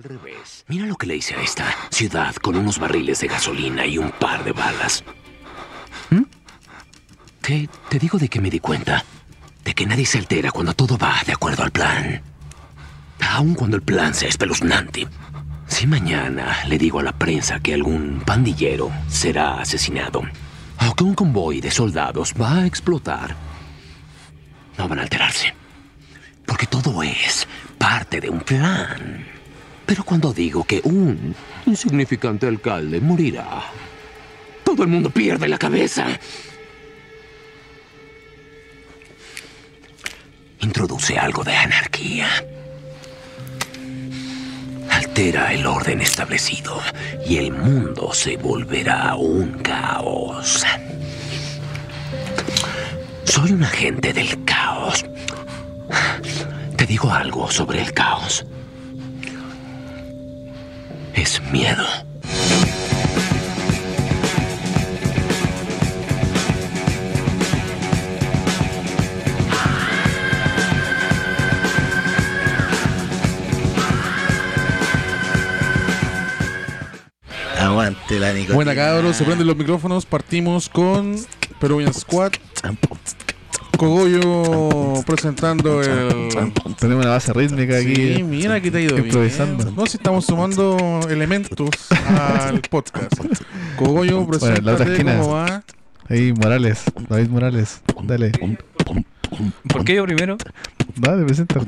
al revés. Mira lo que le hice a esta ciudad con unos barriles de gasolina y un par de balas. ¿Mm? Te, te digo de que me di cuenta. De que nadie se altera cuando todo va de acuerdo al plan. Aun cuando el plan sea espeluznante. Si mañana le digo a la prensa que algún pandillero será asesinado, o que un convoy de soldados va a explotar, no van a alterarse. Porque todo es parte de un plan. Pero cuando digo que un insignificante alcalde morirá, todo el mundo pierde la cabeza. Introduce algo de anarquía. Altera el orden establecido y el mundo se volverá un caos. Soy un agente del caos. Te digo algo sobre el caos. Es miedo. Aguante la nicotina. Buena cabros, se prenden los micrófonos. Partimos con Peruvian Squad. Cogollo presentando el. Tenemos una base rítmica aquí. Sí, mira que te ha ido Improvisando. bien. No, si estamos sumando elementos al podcast. Cogollo, Bueno, en la otra esquina. cómo va. Ahí, Morales. David Morales. Dale. ¿Por qué yo primero? Dale, presenta.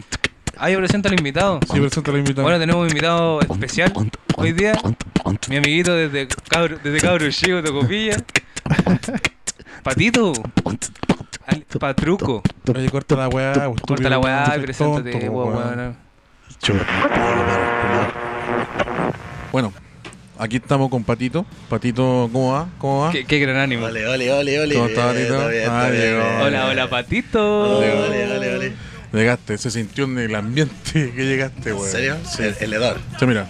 Ah, yo presento al invitado. Sí, presenta la invitado. Bueno, tenemos un invitado especial hoy día. Mi amiguito desde cabro, desde cabro chico, Tocopilla. Patito. Patruco. Oye, corta la weá. Corta la weá y preséntate, weón. Bueno, aquí estamos con Patito. Patito, ¿cómo va? ¿Cómo va? Qué, qué gran ánimo. Ole, ole, ole, ole. ¿Cómo está, Bien, Tito? está bien, Ah, llegó. Hola, hola, Patito. Ole, ole, ole, ole. Llegaste, se sintió en el ambiente que llegaste, ¿En weón. serio? Sí. El, el hedor. Sí, mira.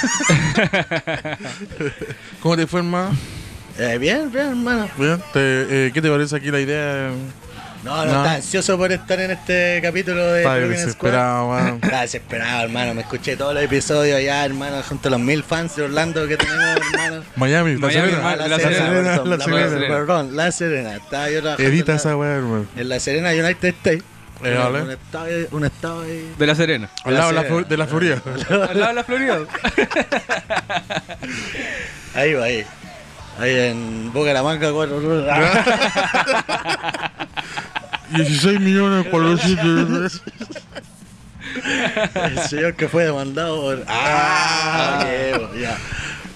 ¿Cómo te fue, hermano? Eh, bien, bien, hermano. Bien. Te- eh, ¿Qué te parece aquí la idea? No, no, No. estaba ansioso por estar en este capítulo de Está desesperado, weón. Estaba desesperado, hermano. Me escuché todos los episodios allá, hermano, junto a los mil fans de Orlando que tenemos, hermano. Miami, la Miami, Serena. hermano. Ah, La Serena, perdón, La la Serena. Serena, perdón, La Serena. Estaba yo trabajando Edita esa weá, hermano. En la Serena United States. Eh, Un- vale. Un estado, ahí- un estado ahí. De la Serena. Al lado de la, Serena. Flor- de la Florida. Al lado de la Florida. Ahí va, ahí. Ahí en Boca de la Manga, cuatro. 16 millones por los sitios. El señor que fue demandado por. ¡Ah! ok, ya.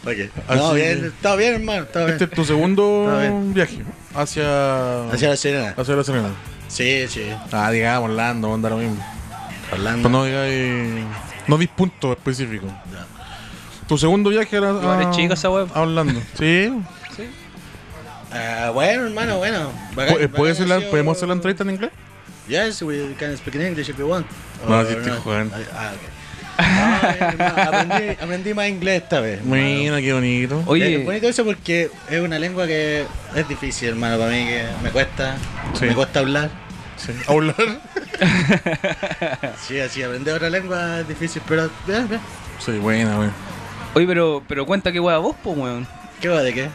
Ok. No, Así bien, está bien, hermano, está bien. Este es tu segundo viaje hacia, Hacia la Serena. hacia la Serena. Sí, sí. Ah, digamos, Orlando, onda lo mismo. Orlando. Pero no digáis. No dis puntos específicos. Tu segundo viaje era Igual es a, chica esa web. a Orlando. Sí. Ah, bueno, hermano, bueno. Bacán- ¿Pu- ¿puede bacán ser la- ¿Podemos hacer la entrevista en inglés? Yes, we can speak in English if you want. No, Or sí estoy jugando. Ah, ok. Ah, bien, hermano, aprendí, aprendí más inglés esta vez. hermano. Mira, qué bonito. Es Oye, bonito eso porque es una lengua que es difícil, hermano, para mí, que me cuesta, Sí. me cuesta hablar. Sí. Hablar. Sí, así, aprender otra lengua es difícil, pero bien, bien. Sí, buena, weón. Oye, pero, pero cuenta qué wea vos, po, weón. ¿Qué va de qué?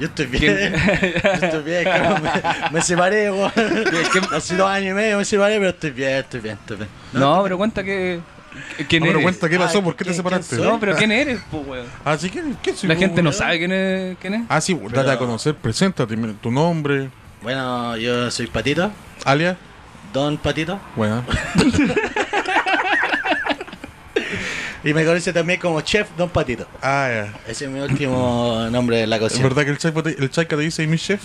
Yo estoy bien. ¿Quién? Yo estoy bien, cabrón, me, me separé, weón. Hace dos años y medio me separé, pero estoy bien, estoy bien, estoy bien. No, pero cuenta que. ¿Quién Ah, pero eres? cuenta qué pasó, Ay, ¿por qué te ¿quién- separaste? quién No, pero ¿quién eres, po, weón? Así que, ¿qué soy, La gente no weón? sabe quién es. ¿Quién es? Ah, sí, date a conocer, preséntate, mira, tu nombre, Bueno, yo soy Patito, alias. Don Patito, Bueno, y me conoce también como Chef Don Patito. ah, ya. Ese es mi último nombre en la ¿Es cocina. verdad que el Chaika te, el Chaika te dice mi chef?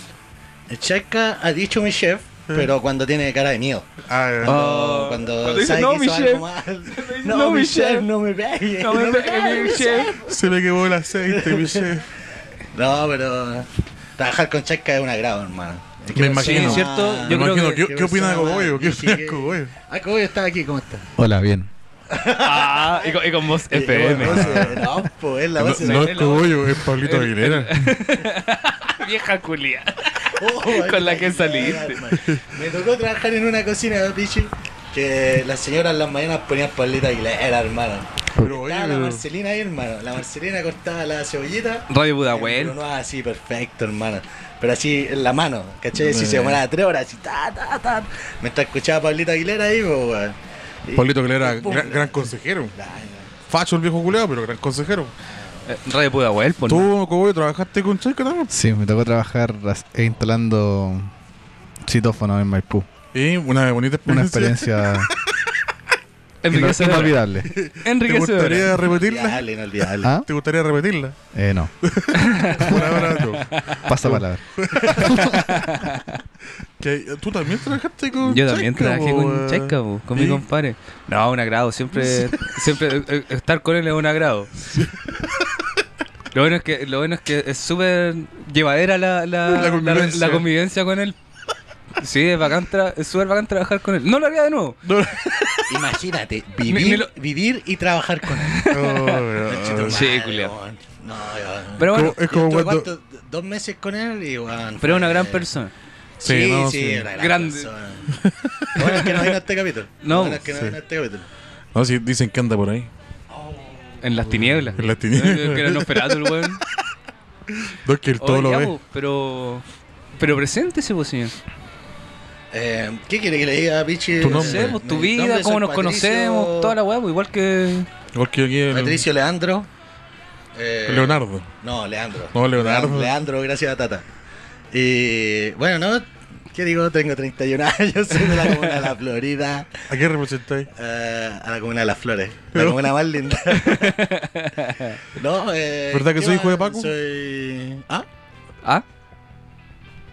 El Chaika ha dicho mi chef, pero cuando tiene cara de miedo. Ah, ya. Oh. Cuando, Cuando dice, sabe "No, que mi hizo chef". algo mal. No, "No, mi mi chef, chef. no me pegue. No me pegue, mi chef. Se me quemó el aceite, mi chef. No, pero trabajar con Chaika es un agrado, hermano. Es Me no imagino. Sí, ¿cierto? Me Yo creo imagino, que- ¿qué, ¿qué opina de Cogollo? ¿Qué opina de Cogollo? Ah, Cogollo está aquí, ¿cómo está? Hola, bien. Ah, y con, y con voz Eh, FM. bueno, no, no, pues es la No, base no de es Cogollo, es Pablito Aguilera. Vieja culia. Oh, con la que saliste. Me tocó trabajar en una cocina, pichi, que las señoras en las mañanas ponían Pablito Aguilera, hermano. Pero oye, la Marcelina ahí, hermano. La Marcelina cortaba la cebollita. Radio Pero Pudahuel. no así, perfecto, hermano. Pero así en la mano, ¿cachai? Si Eh. se demoraba tres horas, así, ta, ta, ta. Mientras escuchaba a Pablito Aguilera ahí, pues, weón. Pablito que le era gran, gran consejero. Facho el viejo culeado, pero gran consejero. Eh, Radio Pudahuel, pues. ¿Tú, Coboy, trabajaste con Chayca también? Sí, me tocó trabajar as- e instalando citófonos en Maipú. Y una bonita Una experiencia. experiencia ino- Enriquecedora. inolvidable. ¿Te Enriquecedora. gustaría repetirla? Inolvidable, inolvidable. ¿Ah? ¿Te gustaría repetirla? Eh, no. Por ahora no. Pasa palabra. Que, ¿Tú también trabajaste con Yo también trabajé con eh? Po, con mi compadre. No, un agrado, siempre, siempre eh, eh, estar con él es un agrado. Lo bueno es que, lo bueno es que es súper llevadera la, la, convivencia. la convivencia con él. Sí, es bacán, tra- es súper bacán trabajar con él. No lo haría de nuevo. No, Imagínate, vivir, ni lo- vivir y trabajar con él. no, Conchetumare, Sí, culiao. No. Pero bueno, Es como Estuve, cuando- ¿cuánto? Dos meses con él y, weón. pero es una gran persona. Sí, Sí, no, sí, sí. una gran Grande. persona. Bueno, es que no vino a este capítulo. No, bueno es que no vino a este capítulo. No, sí, dicen que anda por ahí. En las tinieblas. En las tinieblas. Eh, Que era el weón. No, es que él todo Oye, lo ve. pero. Pero preséntese, pues, señor. Eh, ¿Qué quiere que le diga, Pichi? Tu No nombre. sé, tu vida, nombre cómo nos Patricio- conocemos, toda la weá, pues, igual que. Igual que aquí el, Patricio Leandro. Eh, Leonardo. No, Leandro. No, Leonardo. Leandro, gracias a Tata. Y bueno, ¿no? ¿Qué digo? Tengo 31 años, soy de la comuna de la Florida. ¿A qué representáis? eh, a la comuna de las flores. La No. comuna más linda. no, eh, ¿Verdad que ¿qué soy hijo de Paco? Soy. ¿Ah? Ah,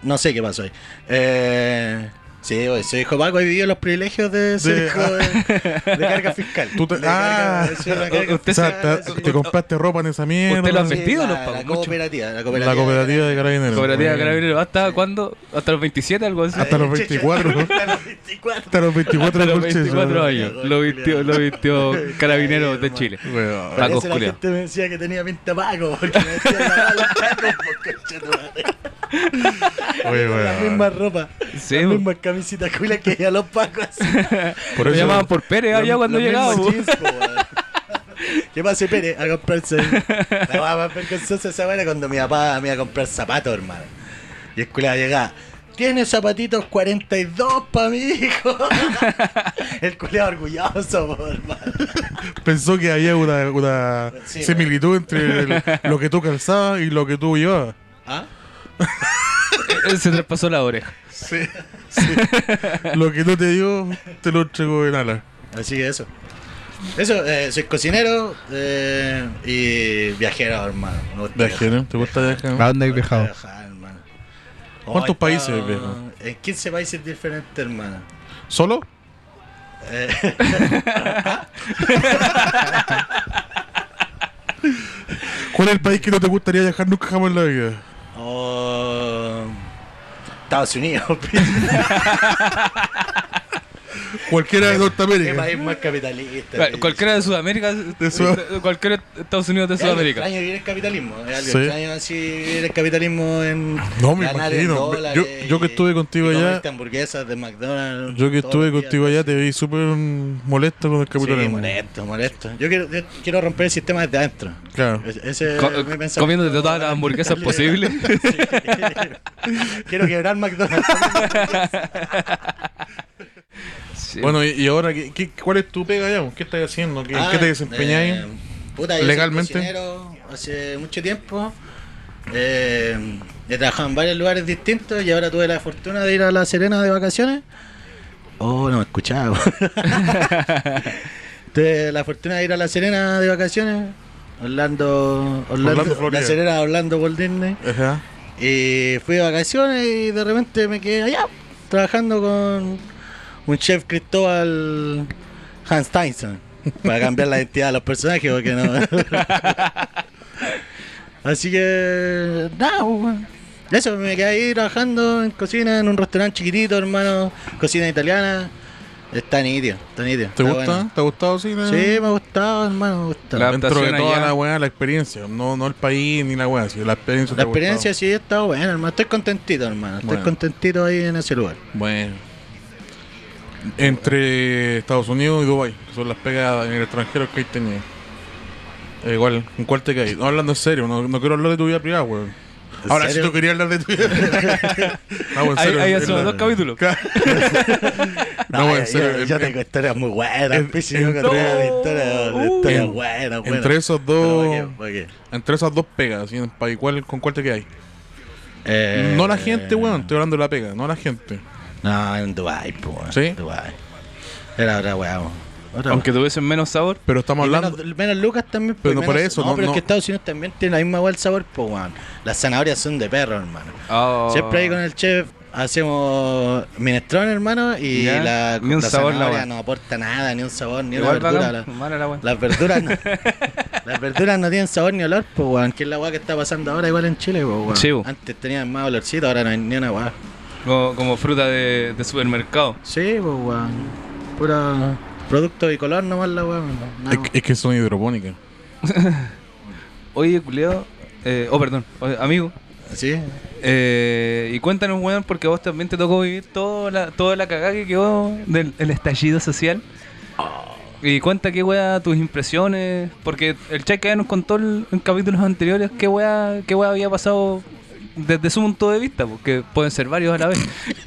No sé qué pasó ahí. Eh, sí, oye, soy hijo de Paco y vivido los privilegios de ser De- hijo de, de carga fiscal. Tú te- De ah. de carga Usted O sea, fiscal, te, sí. te compraste ropa en esa mierda. ¿Usted lo han Sí, vestido la, los la cooperativa, la La cooperativa. cooperativa de carabineros. Cooperativa de. Carabineros, ¿hasta cuándo? ¿Hasta los 27, algo así? Hasta los 24. ¿no? Hasta los 24. Hasta los 24 Hasta los dulces, 24 ¿no? años. Lo vistió, lo vistió Carabineros de Chile. Bueno, Paco Parece la gente me decía que tenía pinta Paco, porque me la Paco, madre. Oye, Con La bueno. misma ropa, Sí, las mismas camisetas que ya los Pacos. Por eso, llamaban por Pérez allá Los- cuando llegaba. ¿Qué pasa, Pérez? A comprarse. La va más vergonzosa esa buena cuando mi papá me iba a comprar zapatos, hermano. Y el culiao llegaba. Tiene zapatitos 42 para mi hijo. el culiao orgulloso, hermano. pensó que había una, una Sí, similitud entre el- lo que tú calzabas y lo que tú llevabas. ¿Ah? Se traspasó la oreja. Sí, sí. Lo que no te dio, te lo entregó en ala. Así que eso. Eso, eh, soy cocinero eh, y viajero, hermano. Viajero, ¿te gusta viajar? ¿A dónde has viajado? viajar, hermano. ¿Cuántos países has viajado? En 15 países diferentes, hermano. ¿Solo? Eh, ¿Cuál es el país que no te gustaría viajar nunca jamás en la vida? Oh, Estados Unidos. Cualquiera de Qué Norteamérica. país más capitalista. Cual- Cualquiera de Sudamérica, Sud- cualquier Estados Unidos de Es Sudamérica. extraño vivir el capitalismo. Es algo Sí. extraño así vivir el capitalismo en. No, me imagino. dólares Yo- yo que estuve contigo y allá- hamburguesas de McDonald's. Yo que estuve días. contigo allá te vi súper molesto con el Sí, capitalismo. molesto, molesto. Yo quiero, yo quiero romper el sistema desde adentro. Claro. Ese- Co- es comiéndote todas las hamburguesas posibles. Sí. Quiero quebrar McDonald's. Sí. Bueno, y, y ahora, ¿qué, qué- cuál es tu pega allá? ¿Qué estás haciendo? ¿Qué, Ah, ¿Qué te desempeñáis? eh, puta, yo soy legalmente? cocinero hace mucho tiempo. Eh, he trabajado en varios lugares distintos y ahora tuve la fortuna de ir a La Serena de vacaciones. Oh, no me escuchaba. tuve la fortuna de ir a La Serena de vacaciones. Orlando, Orlando, Orlando. La Serena, Orlando, Walt Disney. Ajá. Y fui de vacaciones y de repente me quedé allá trabajando con un chef Cristóbal Hans Tyson para cambiar la identidad de los personajes porque no. Así que nada, pues, eso me quedé ahí trabajando en cocina en un restaurante chiquitito, hermano, cocina italiana. Está nítido, está nítido. ¿Te está gusta? bueno. ¿Te ha gustado sí? Sí, me ha gustado, hermano, me gusta. La- Dentro de toda allá. la weá, la experiencia. No, no el país ni la weá, sino la experiencia. La experiencia sí ha estado buena, hermano. Estoy contentito, hermano. Estoy Bueno. contentito ahí en ese lugar. Bueno. Entre Estados Unidos y Dubái, que son las pegas en el extranjero que hay tenido. Eh, igual, ¿con cuál te caes? No, hablando en serio, no, no quiero hablar de tu vida privada, weón. ¿En Ahora, serio? si tú querías hablar de tu vida No, en Ahí, serio, ahí en hacemos la- dos capítulos. No, No, en yo- serio, Yo, yo en- tengo historias muy buenas, en- pichi, en- yo encontré no. una historia- una historia En- buena, buena. Entre esos dos, entre esas dos pegas, ¿sí? Pa- ¿y cuál- ¿con cuál te quedas? Eh, No la gente, weón, estoy hablando de la pega, no la gente. No, en Dubai, po, weón. ¿Sí? Dubai. Era otra weá. Otra Aunque tuviesen menos sabor. Pero estamos Y hablando. menos, menos lucas también. Pero pues, no por menos- eso, No, no- pero no. es que Estados Unidos también tiene la misma weá el sabor, pues, weón. Las zanahorias son de perro, hermano. Oh. Siempre ahí con el chef hacemos minestrón, hermano, y Ya, la, ni un la sabor la zanahoria weá. no aporta nada, ni un sabor, ni Igual una verdura. bacán, mala la weá. Las verduras no, las verduras no tienen sabor ni olor, pues weón, que es la weá que está pasando ahora igual en Chile, pues weón. Sí, po. Antes tenían más olorcito, ahora no hay ni una weá. Como, como fruta de, de supermercado. Sí, pues weón. Pura producto y color nomás la weá. no, Es, que- es que son hidropónicas. Oye, culeo. Eh, oh, perdón. Oye, amigo. ¿Sí? Eh, y cuéntanos, weón, porque a vos también te tocó vivir toda la, toda la cagada que quedó del el estallido social. Y cuenta qué weá, tus impresiones. Porque el Chai nos contó el- en capítulos anteriores qué weá, qué weá había pasado desde su punto de vista, porque pueden ser varios a la vez.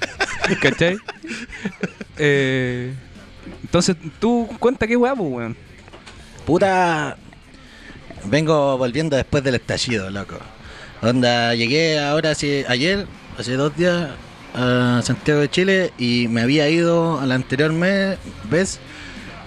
¿Cachai? Eh, entonces, tú cuenta qué weá, pues, weón. Puta. Vengo volviendo después del estallido, loco. Onda, llegué ahora, hace, ayer, hace dos días, a Santiago de Chile y me había ido al anterior mes, ¿ves?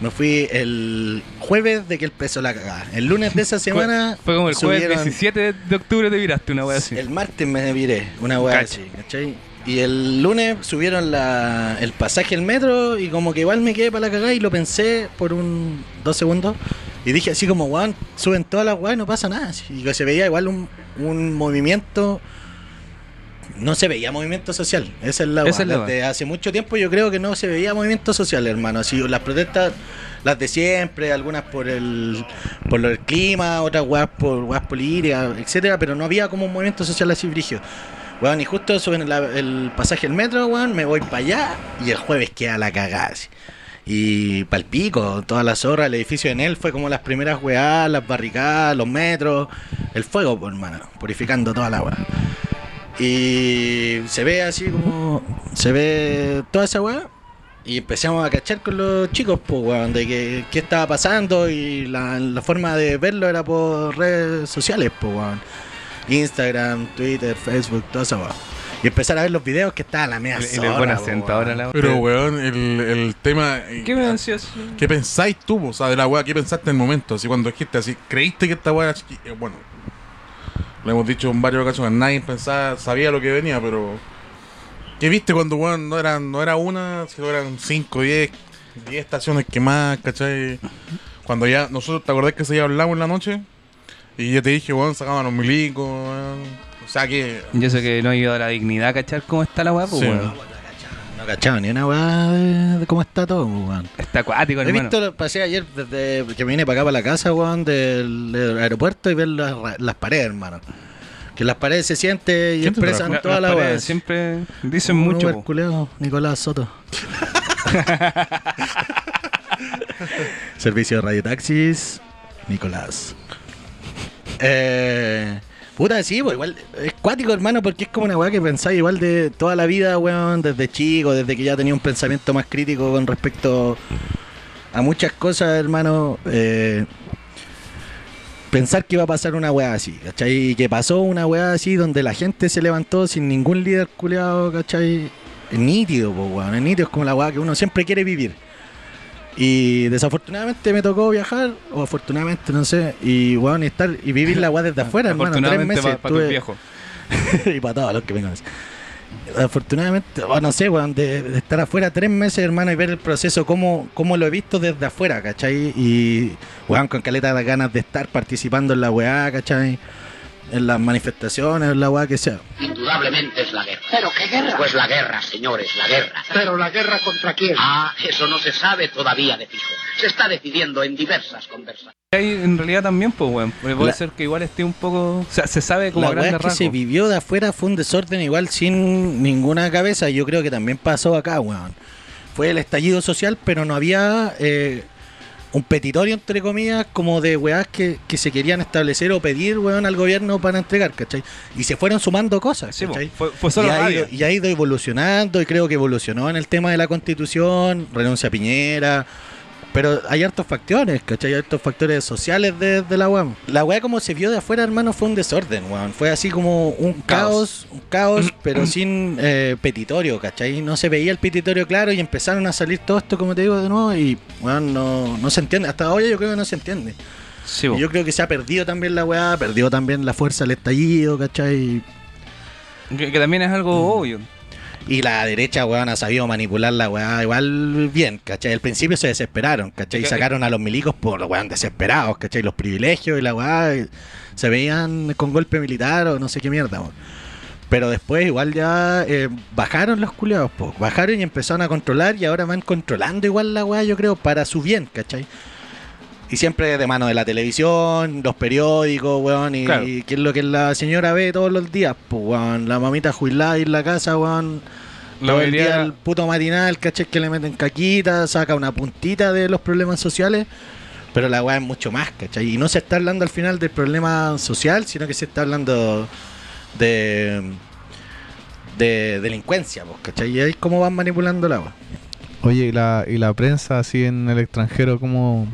Me fui el jueves de que empezó la cagada. El lunes de esa semana. Fue como el jueves subieron- 17 de octubre te viraste una weá así. El martes me viré, una weá así, ¿cachai? Y el lunes subieron la, el pasaje al metro y como que igual me quedé para la cagada y lo pensé por un dos segundos. Y dije así como, weón, suben todas las weas y no pasa nada. Y que se veía igual un, un movimiento... No se veía movimiento social, esa es la Esa es la Desde hace mucho tiempo yo creo que no se veía movimiento social, hermano. Así, las protestas, las de siempre, algunas por el por lo del clima, otras weas por weas políticas, etcétera, pero no había como un movimiento social así brigio. Weón, y justo suben la- el pasaje del metro, weón, me voy para allá y el jueves queda la cagada. así. Y palpico, toda la zorra, el edificio de Nel fue como las primeras weas, las barricadas, los metros, el fuego, hermano, purificando toda la wea. Y se ve así como. Se ve toda esa weá. Y empezamos a cachar con los chicos, pues, weón, de que, qué estaba pasando. Y la, la forma de verlo era por redes sociales, pues, weón. Instagram, Twitter, Facebook, toda esa weá. Y empezar a ver los videos que estaba la media Y le weón. ahora la Pero, weón, el, el tema. ¿Qué me decías? ¿Qué pensáis tú? O sea, de la weá, ¿qué pensaste en el momento? Así cuando dijiste así, ¿creíste que esta weá eh, Bueno, lo hemos dicho en varias ocasiones, nadie pensaba, sabía lo que venía, pero. ¿Qué viste cuando, weón, no, eran, no era una, sino eran 5, 10, 10 estaciones que más, ¿cachai? Cuando ya, nosotros, ¿te acordás que se ya hablamos en la noche? Y ya te dije, weón, sacaban los milicos, weón. O sea que. Yo sé que no ha ido a la dignidad cachar cómo está la weá, pues, Sí. weón. No cachaba ni una weá de, de cómo está todo, weón. Está acuático, He hermano. visto, pasé ayer desde que me vine para acá, para la casa, weón, del, del aeropuerto y ver las, ra- las paredes, hermano. Que las paredes se sienten y ¿Quién te expresan toda la weá. siempre dicen Un mucho, Uber po. culeado, Nicolás Soto. Servicio de radiotaxis, Nicolás. Eh, puta, sí, pues igual es cuático, hermano, porque es como una weá que pensáis igual de toda la vida, weón, desde chico, desde que ya tenía un pensamiento más crítico con respecto a muchas cosas, hermano. Eh, pensar que iba a pasar una weá así, ¿cachai? Y que pasó una weá así donde la gente se levantó sin ningún líder culeado, ¿cachai? Es nítido, pues weón, es nítido, es como la weá que uno siempre quiere vivir. Y desafortunadamente me tocó viajar, o afortunadamente, no sé, y weón, y estar y vivir la weá desde afuera, hermano, tres meses. tus estuve- viejos. y para todos los que me conocen. Afortunadamente, o no sé, weón, de, de estar afuera tres meses, hermano, y ver el proceso, cómo, cómo lo he visto desde afuera, ¿cachai? Y, weón, con caleta de ganas de estar participando en la weá, ¿cachai? En las manifestaciones, en la weá que sea. Indudablemente es la guerra. ¿Pero qué guerra? Pues la guerra, señores, la guerra. ¿Pero la guerra contra quién? Ah, eso no se sabe todavía de fijo. Se está decidiendo en diversas conversaciones. Hay en realidad también, pues, weón. Porque Puede La- ser que igual esté un poco. O sea, se sabe como La a grandes que se vivió de afuera fue un desorden igual sin ninguna cabeza. Yo creo que también pasó acá, weón. Fue el estallido social, pero no había eh, un petitorio, entre comillas, como de weás que, que se querían establecer o pedir, weón, al gobierno para entregar, ¿cachai? Y se fueron sumando cosas, Sí, fue, fue solo y, ha ido, y ha ido evolucionando y creo que evolucionó en el tema de la constitución, renuncia a Piñera, pero hay hartos factores, ¿cachai? Hay hartos factores sociales de, de la UAM. La weá como se vio de afuera, hermano, fue un desorden, weón. Fue así como un caos, un caos, pero sin eh, petitorio, ¿cachai? No se veía el petitorio claro y empezaron a salir todo esto, como te digo, de nuevo y, weón, no, no se entiende. Hasta hoy yo creo que no se entiende. Sí, yo creo que se ha perdido también la weá, perdió también la fuerza del estallido, ¿cachai? que, que también es algo obvio. Y la derecha, weón, ha sabido manipular la weá igual bien, ¿cachai? Al principio se desesperaron, ¿cachai? Y sacaron a los milicos por los weón desesperados, ¿cachai? Los privilegios y la weá y se veían con golpe militar o no sé qué mierda, weón. Pero después igual ya eh, bajaron los culiados, po. Bajaron y empezaron a controlar y ahora van controlando igual la weá, yo creo, para su bien, ¿cachai? Y siempre de mano de la televisión, los periódicos, weón, y, Claro. y qué es lo que la señora ve todos los días, pues, weón. La mamita jubilada en la casa, weón. Todo el día el puto matinal, ¿cachai? Que le meten caquita, saca una puntita de los problemas sociales. Pero la weá es mucho más, ¿cachai? Y no se está hablando al final del problema social, sino que se está hablando de, de delincuencia, pues, ¿cachai? Y ahí es como van manipulando la weá. Oye, ¿y la, ¿y la prensa así en el extranjero, cómo,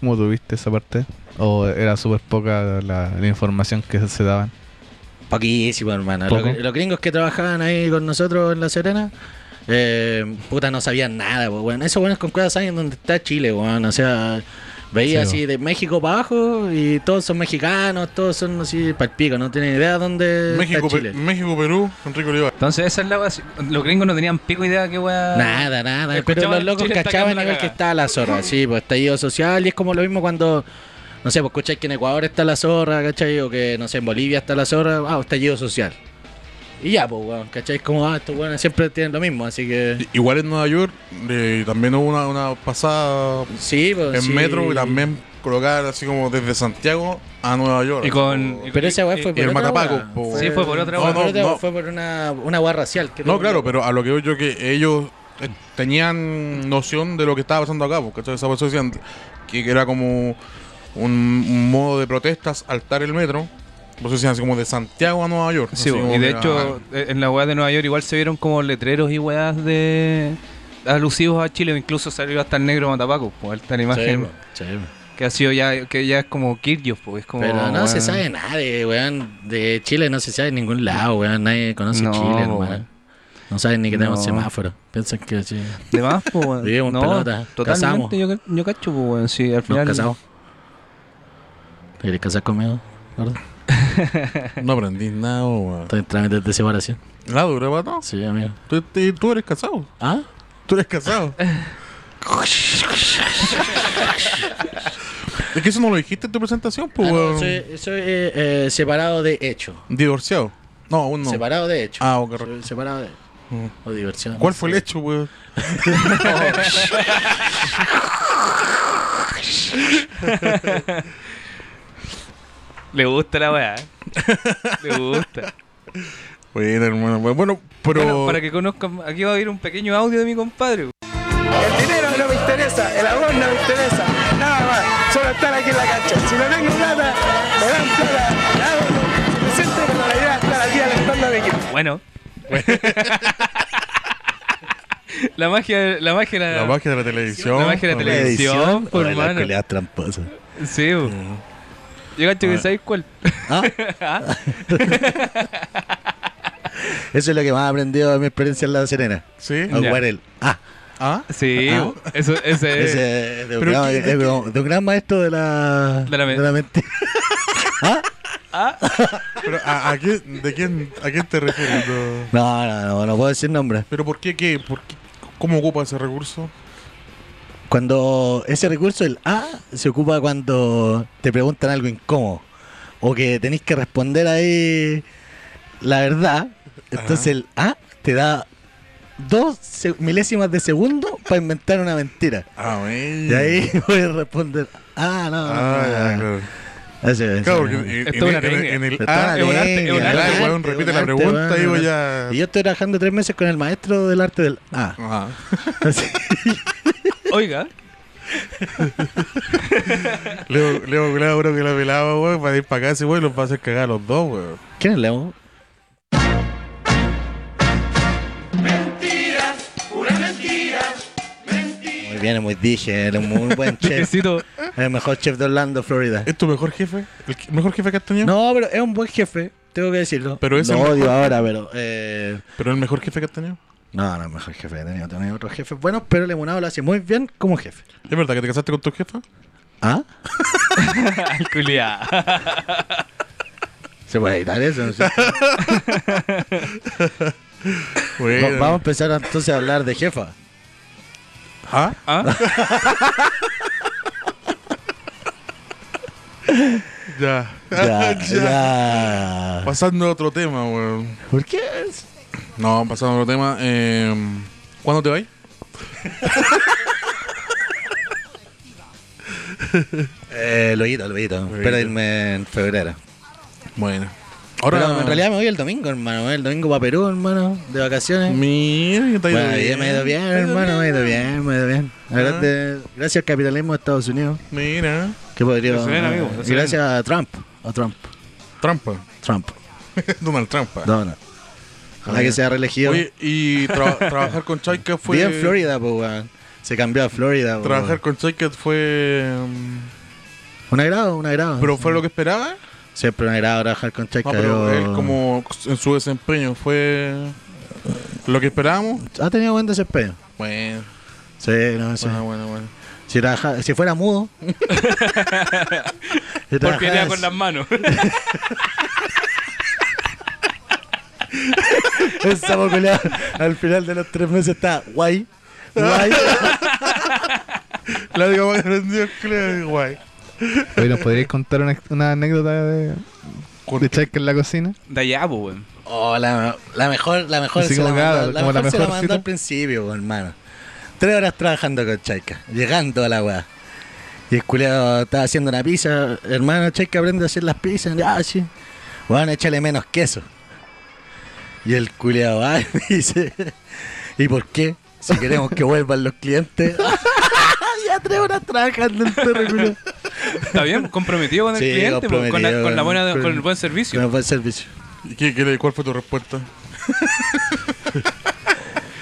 cómo tuviste esa parte? ¿O era súper poca la, la información que se daban? Poquísimo, hermano. Los, los gringos que trabajaban ahí con nosotros en La Serena, eh, puta, no sabían nada, pues, weón. Esos buenos con cuevas saben dónde está Chile, weón. O sea, veía Sí, así de México para abajo y todos son mexicanos, todos son así para el pico, no tienen idea dónde México, está Pe- Chile. México, Perú, Enrique Olivar. Entonces esa es la. Los gringos no tenían pico idea que weá. Nada, nada. Pero los locos Chile cachaban igual que está la zorra, sí, pues estallido social y es como lo mismo cuando, no sé, pues escucháis que en Ecuador está la zorra, ¿cachai? O que, no sé, en Bolivia está la zorra, ah, estallido social. Y ya, pues, weón, ¿cachai? Como, ah, estos weones siempre tienen lo mismo, así que... Igual en Nueva York eh, también hubo una, una pasada Sí, pues en sí. metro y también colocar así como desde Santiago a Nueva York. Y con. Pero esa weá fue y- por el otra matapaco, po. Sí, fue por otra No, weá. Fue por otra no. weá, Fue por una, una weá racial. que No, claro, pero a lo que voy yo que ellos eh, tenían noción de lo que estaba pasando acá, porque ¿cachai? esa persona decían que era como un, un modo de protestas altar el metro. Pues decían así como de Santiago a Nueva York. Sí, y de hecho, eh, en la weá de Nueva York igual se vieron como letreros y weas de alusivos a Chile, incluso salió hasta el negro Matapaco, pues esta imagen sí, que ha sido ya, que ya es como Kirchhoff, pues es como Pero no se sabe nada de, weón, de Chile, no se sabe en ningún lado, weón. Nadie conoce No, Chile, weón. No saben ni que tenemos No. semáforo. Piensan que sí. De más, pues weón. Vivimos no, pelota, casamos. totalmente yo, yo cacho, pues weón, sí, al Nos final casamos. ¿Te quieres casar conmigo? gordo? No aprendí nada, weón. Estoy en trámites de separación. ¿La dura, pato? Sí, amigo. ¿Tú, tú- eres casado. ¿Ah? Tú eres casado. es que eso no lo dijiste en tu presentación, pues, Ah, no, soy soy, eh, eh, separado de hecho. Divorciado. No, aún no. Separado de hecho. Ah, ok, Soy separado de Mm. O diversión. ¿Cuál fue el hecho, weón? le gusta la weá. ¿eh? le gusta. Bueno, hermano. Bueno, pero. Bueno, para que conozcan, aquí va a ir un pequeño audio de mi compadre. El dinero no me interesa, el amor no me interesa, nada más, solo estar aquí en la cancha. Si no tengo plata, me dan plata, nada, me siento con la idea de estar aquí alentando a mi equipo. Bueno. la magia, la magia, de La magia de la televisión. La magia de la televisión. por Oye, la mano. culiada tramposa. Sí. Yo cacho que sabéis cuál. ¿Ah? Eso es lo que más he aprendido de mi experiencia en La Serena. Sí. A Ya. jugar el Ah. Ah. Sí, Ah. eso, ese, Ese es de un, gran, ¿qué- es de un- de un gran maestro de la, De la men- mente. Pero ¿a, ¿de quién, a quién te refieres? No. No, no, no, no puedo decir nombre. ¿Pero por qué, qué? ¿Por qué? ¿Cómo ocupa ese recurso? Cuando ese recurso, el A, se ocupa cuando te preguntan algo incómodo. O que tenéis que responder ahí la verdad. Entonces el A te da dos milésimas de segundo para inventar una mentira. Ah. Y ahí puedes responder, ah, no. Ah, ya, claro. En, Esto en- en- en el A, es es A, un arte, repite la pregunta y voy ya. Y yo estoy trabajando tres meses con el maestro del arte del A. Ajá. Así. Oiga, Leo, Leo, Leo, bro, que la pelaba, weón, para ir para acá ese weón, los va a hacer cagar a los dos, weón. ¿Quién es Leo? Muy bien, es muy dije, él es muy buen chef. El mejor chef de Orlando, Florida. ¿Es tu mejor jefe? ¿El mejor jefe que has tenido? No, pero es un buen jefe, tengo que decirlo. Pero es Lo el odio mejor ahora, pero... Eh... ¿Pero el mejor jefe que has tenido? No, no el mejor jefe que he tenido. Tenido otros jefes buenos, pero Lemonado lo hace muy bien como jefe. ¿Es verdad que te casaste con tu jefa? ¿Ah? Al culiao. ¿Se puede editar eso? No sé. Bueno. Va- Vamos a empezar entonces a hablar de jefa. ¿Ah? ¿Ah? Ya. Ya, ya. Pasando a otro tema, weón. ¿Por qué? No, pasando a otro tema. Eh, ¿Cuándo te vas? Eh, luego, luego. Espero irme en febrero. Bueno. Ahora, Pero en realidad me voy el domingo, hermano. El domingo para Perú, hermano, de vacaciones. Mira, ha ido Bueno, bien. me ha ido bien, hermano, me ha ido bien, me ha ido bien. De- gracias al capitalismo de Estados Unidos, Mira. que podría... Ven, amigo, gracias a Trump, a Trump, Trampa. Trump, Donald Trampa. Donald. Ojalá que sea reelegido. Oye, y tra- trabajar con Chaika fue. Vive en Florida, pues, weón. Se cambió a Florida, pues, Trabajar con Chaika fue. um, Un agrado, un agrado. ¿Pero fue lo que esperaba? Siempre un agrado trabajar con Chaika. No, pero yo- él, como en su desempeño, fue. ¿Lo que esperábamos? Ha tenido buen desempeño. Bueno, Sí, no sé. bueno, bueno. bueno. Si, trabaja- si fuera mudo. si Porque con las manos. El sapo culiao, al final de los tres meses está guay. Guay. La única más grande le guay. Oye, ¿nos podríais contar una, una anécdota de, de Chaika en la cocina? De allá, pues, weón. Oh, la, la mejor, la mejor Así se la como mandó, la como la mejor se la mejor mandó cita. al principio, hermano. Tres horas trabajando con Chaika, llegando a la weá. Y el culiao estaba haciendo una pizza. Hermano, Chaika aprende a hacer las pizzas. Ah, sí. Bueno, échale menos queso. Y el culiao va y me dice: ¿Y por qué? Si queremos que vuelvan los clientes. ya tres horas trabajando el perro. Está bien, comprometido con el Sí, cliente, pues, con, la, con, la buena, con- con el buen servicio. Con el buen servicio. ¿Y qué, qué cuál fue tu respuesta?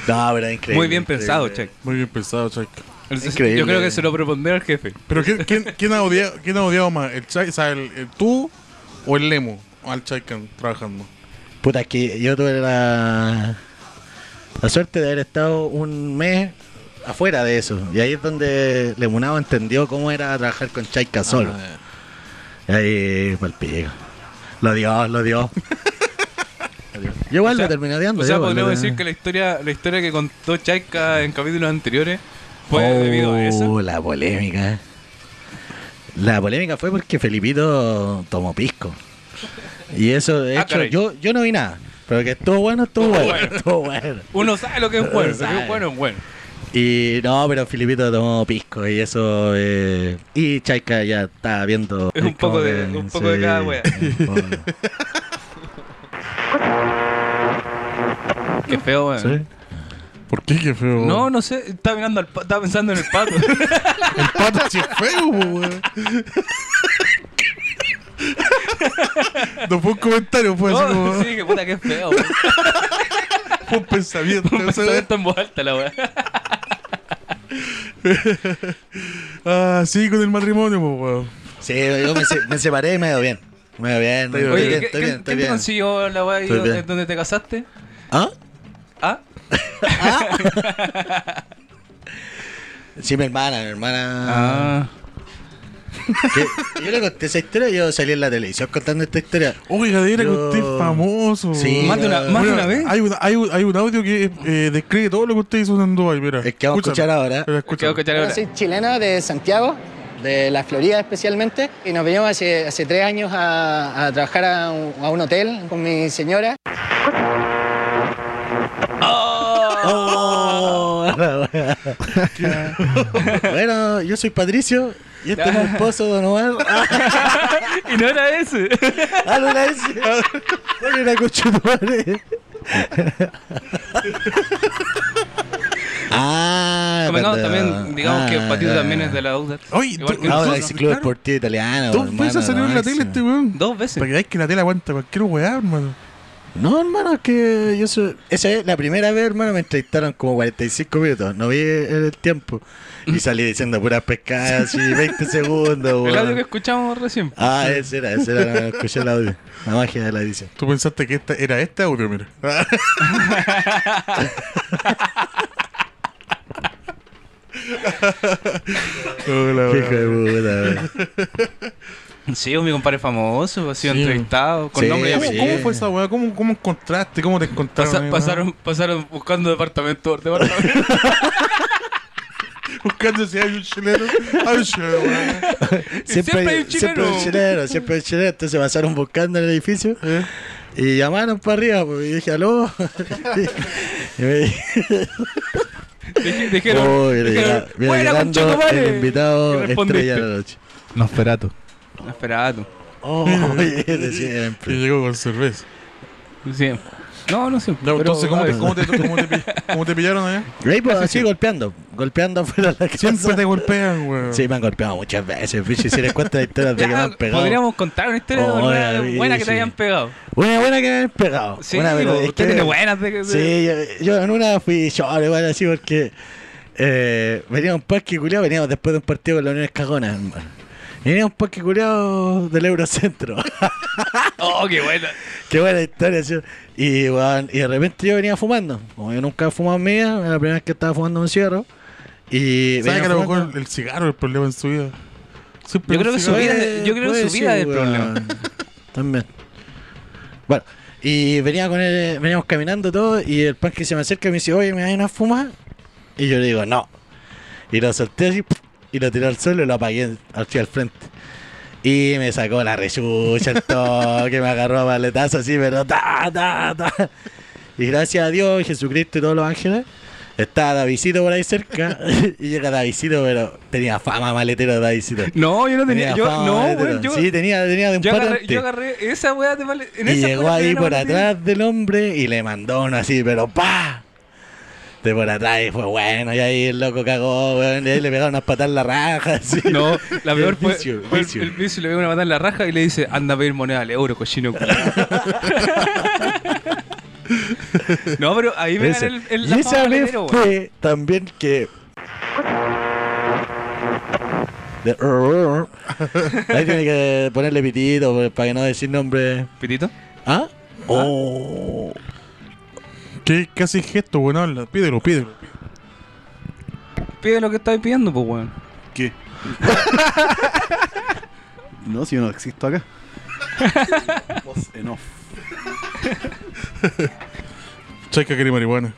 No, pero increíble. Muy bien increíble. pensado, Check. Muy bien pensado, Chaika. Increíble. Yo creo que se lo propondré al jefe. ¿Pero quién, quién, quién ha, odiado, quién ha odiado más? ¿El Chaika, o sea, el, el tú o el Lemo? Al Chaika trabajando. Puta, es que yo tuve la, la suerte de haber estado un mes afuera de eso. Y ahí es donde Lemunado entendió cómo era trabajar con Chaika solo. Ah, Y ahí, pa'l pico. Lo dio, lo dio. Yo igual O sea- lo terminé odiando. O sea, podríamos decir que la historia, la historia que contó Chaika en capítulos anteriores fue debido a eso. Oh, la polémica. La polémica fue porque Felipito tomó pisco. Y eso, de Ah, hecho, caray. yo, yo no vi nada. Pero que estuvo bueno, estuvo bueno. bueno. Estuvo bueno. Uno sabe lo que es bueno, lo que Sabe. es bueno es bueno. Y no, pero Filipito tomó pisco y eso. eh, y Chaika ya está viendo. Es un poco de- un poco de cada wea. Qué feo, weón. ¿Sí? ¿Por qué? Qué feo. No, no sé, estaba mirando al pa- estaba pensando en el pato. El pato sí es feo, weón. No fue un comentario, fue así como. Sí, que puta que feo, weón. Fue un pensamiento. Un ¿sabes? pensamiento en voz alta la weá. Ah, sí, con el matrimonio, pues, weón. Sí, yo me, se- me separé y me dio bien. Me dio bien, me dio Oye, bien, ¿qué- estoy ¿quién, bien, estoy quién te bien. consiguió la weá ahí Estoy donde, bien. donde te casaste? ¿Ah? ¿Ah? Sí, mi hermana, mi hermana. Que- yo le conté esa historia, yo salí en la televisión contando esta historia. Oiga, era que Yo- usted es famoso. Sí. Más de una, más de una vez. Hay un, hay, un, hay un audio que eh, describe todo lo que usted hizo en Dubai, mira. Es que vamos a escuchar ahora. Mira, escúchalo. cachar Yo ahora. soy chileno de Santiago, de la Florida especialmente, y nos venimos hace, hace tres años a, a trabajar a un, a un hotel con mi señora. Oh, bueno, yo soy Patricio y este es mi esposo, Don Omar. Ah, Y no era ese. ah, no era ese. De tu madre. Ah, Convengamos cuando- también, digamos que ah, Patito ya, también es de la Audax. Oye, Igual tú- que Ahora nosotros. es Club. Deportivo Italiano. Dos veces hermano, salió en la tele este weón. Dos veces. Para que veáis que la tele aguanta cualquier weá, hermano. No, hermano, es que yo soy... Esa es la primera vez, hermano, me entrevistaron como 45 minutos. No vi el, el tiempo. Y salí diciendo puras pescadas así, 20 segundos, El audio weón. que escuchamos recién. Ah, ese era, ese era, escuché el audio. La magia de la edición. Tú pensaste que esta, era este audio, mira. Hola, Hijo de puta, weón. Sí, mi compadre famoso, ha sido Sí. entrevistado con Sí, nombre y ¿Cómo, apellido. cómo fue esa weá? ¿Cómo, ¿Cómo encontraste? ¿Cómo te encontraron? Pasa- ahí, pasaron, pasaron buscando departamento por departamento. Buscando si hay un chileno. Hay un chileno, weón. Siempre hay un Siempre hay un chileno. chileno, siempre hay un chileno. Entonces pasaron buscando en el edificio y llamaron para arriba. Pues, y dije, aló. y me Dije- Dijeron, Oh, dijeron, llega- viene "Buena, llegando conchetumare". el invitado estrella de la noche. Oh, oye, de Y siempre. llegó con cerveza. Sí. No, no sé. Ya, entonces, ¿cómo te, cómo, te, cómo, te, pill- cómo te pillaron allá? Ahí, pues, así golpeando, golpeando afuera de la casa. Siempre te golpean, weón. Sí, me han golpeado muchas veces, bicho. Si les cuento la historia de que me han pegado. Podríamos contar una historia Oh, buena, buena que sí. te hayan pegado. Una buena que me han pegado. Sí, una, pero pues, es usted que- tiene buenas de, de- Sí, yo, yo en una fui yo, igual así, porque eh, venía un parque culiado, veníamos después de un partido con la Unión Escagona, hermano. Venía un parque culiado del Eurocentro. Oh, qué buena. Qué buena historia, ¿sí? Y, y de repente yo venía fumando. Como yo nunca he fumado en mi vida, era la primera vez que estaba fumando un cigarro. Y ¿Sabes que a lo mejor el cigarro es el problema en su vida? Siempre Yo creo que su vida- yo creo que su vida es el problema. También. Bueno, y venía con él, veníamos caminando todo y el pan que se me acerca me dice, oye, ¿me vas a fumar? Y yo le digo, no. Y lo solté así y lo tiré al suelo y lo apagué hacia al frente. Y me sacó la rechucha, el toque, me agarró a paletazo así, pero ta, ta, ta. Y gracias a Dios, Jesucristo y todos los ángeles, estaba Davidito por ahí cerca. y llega Davidito, pero tenía fama maletero de Davidito. No, yo no tenía. Yo, fama no, maletero. weón. Yo, Sí, tenía, tenía de un yo, agarré, yo agarré esa weá de male- en Y esa llegó ahí por maletera. atrás del hombre y le mandó uno así, pero ¡pa! De por atrás y fue bueno, y ahí el loco cagó, weón, y ahí le pegaron unas patas en la raja, así. No, la peor el fue, vicio, fue el, vicio. el vicio le ve una patada en la raja y le dice, anda a pedir moneda al euro, cochino. culiao". no, pero ahí me Ese. el, el, y esa vez fue también que... De- Ahí tiene que ponerle pitito pues, para que no decir nombre. ¿Pitito? ¿Ah? Oh. ¿Qué, qué hace gesto, weón? Habla. Pídelo, pídelo. Pide lo que estáis pidiendo, pues, weón. ¿Qué? no, si yo no existo acá. Voz en off. Chaika quiere marihuana.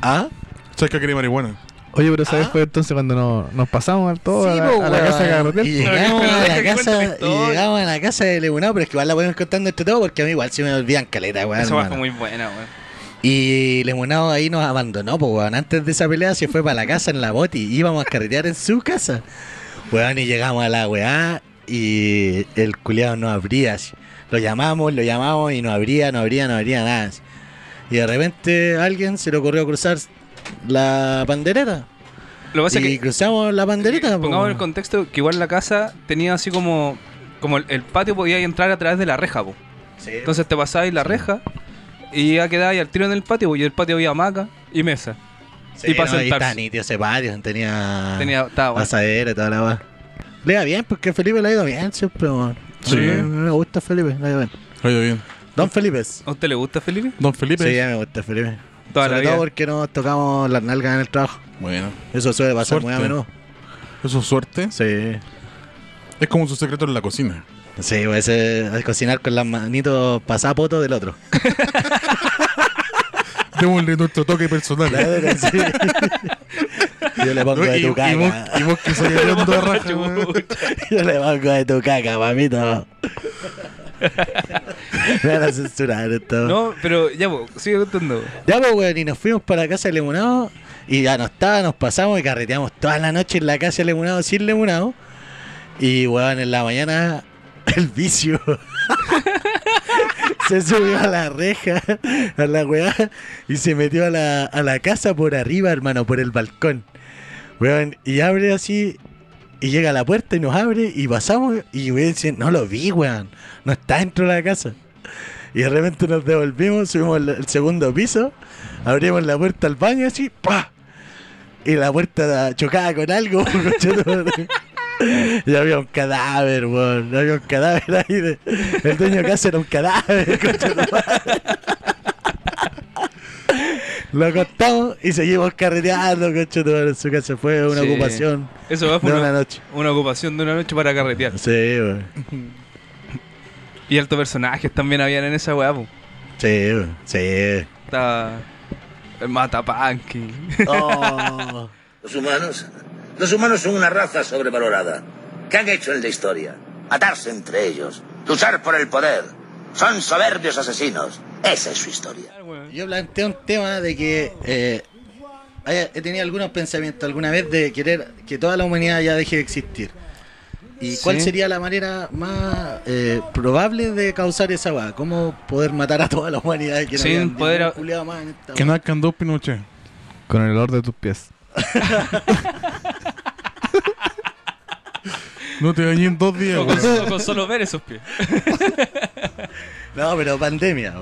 ¿Ah? Chaika quiere marihuana. Oye, pero ¿sabes? Fue entonces cuando nos, nos pasamos al todo a, la- po, a la casa de. Y llegamos a la que casa, y llegamos a la casa de Lemunado, pero es que igual la podemos contando entre todo porque a mí igual se me olvidan caleta, weón. Hermano. fue muy buena, weón. Y Lemunado ahí nos abandonó, pues weón. Antes de esa pelea se fue para la casa en la boti. Íbamos a carretear en su casa. Weón, y llegamos a la weá y el culiado no abría. así. Lo llamamos, lo llamamos y no abría, no abría, no abría nada. así. Y de repente a alguien se le ocurrió cruzar la pandereta. Lo pasa Y que, cruzamos la pandereta. po. pongamos en el contexto que igual la casa tenía así como, como el, el patio podía entrar a través de la reja, po. Sí. Entonces te pasabas la reja y ya quedabas al tiro en el patio, po, y en el patio había hamaca y mesa. Sí, y para no, ahí sentarse. está nítido ese patio, tenía, Tenía, estaba bueno. asadera y toda la weá. Le iba bien, porque Felipe le ha ido bien siempre, weón. Sí. Me- me gusta Felipe, le ha ido bien. Oye, bien. Don Felipe. ¿A usted le gusta, Felipe? Don Felipe. Sí, ya me gusta Felipe. Toda la Sobre vida. todo porque nos tocamos las nalgas en el trabajo. Bueno. Eso suele pasar Suerte. muy a menudo. Eso es suerte. Sí. Es como su secreto en la cocina. Sí, pues cocinar con las manitos pasapoto del otro. Démosle nuestro toque personal. Claro, sí. Yo le pongo de y, tu y vos, caca. y vos que soy el hondo de raja. Yo le pongo de tu caca, mamito. Me van a censurar esto. No, pero ya, po, sigue contando. Ya, pues, weón, y nos fuimos para la casa de Lemunado. Y ya no estaba, nos pasamos y carreteamos toda la noche en la casa de Lemunado sin Lemunado. Y, weón, en la mañana, el vicio. se subió a la reja, a la weá, y se metió a la, a la casa por arriba, hermano, por el balcón. Weón, y abre así, y llega a la puerta y nos abre, y pasamos, y weón dice, no lo vi, weón, no está dentro de la casa. Y de repente nos devolvimos, subimos al segundo piso, abrimos la puerta al baño así, ¡pa! Y la puerta chocada con algo, conchetumare. Y había un cadáver, weón. Había un cadáver ahí. De... El dueño de casa era un cadáver. Lo acostamos y seguimos carreteando, conchetumare. En su casa fue una Sí. ocupación Eso va de fue una una, noche. una ocupación de una noche para carretear. Sí, weón. Y altos personajes también habían en esa weá. Sí, weón. Sí. Estaba el Matapanqui. Oh. Los humanos. Los humanos son una raza sobrevalorada. ¿Qué han hecho en la historia? Matarse entre ellos. Luchar por el poder. Son soberbios asesinos. Esa es su historia. Yo planteé un tema de que eh, he tenido algunos pensamientos alguna vez de querer que toda la humanidad ya deje de existir. ¿Y cuál Sí. sería la manera más eh, probable de causar esa weá? ¿Cómo poder matar a toda la humanidad? Que no poder a- más en esta Que nazcan dos Pinochet. Con el olor de tus pies. No te bañé en dos días, O con, weón. o con solo ver esos pies. No, pero pandemia.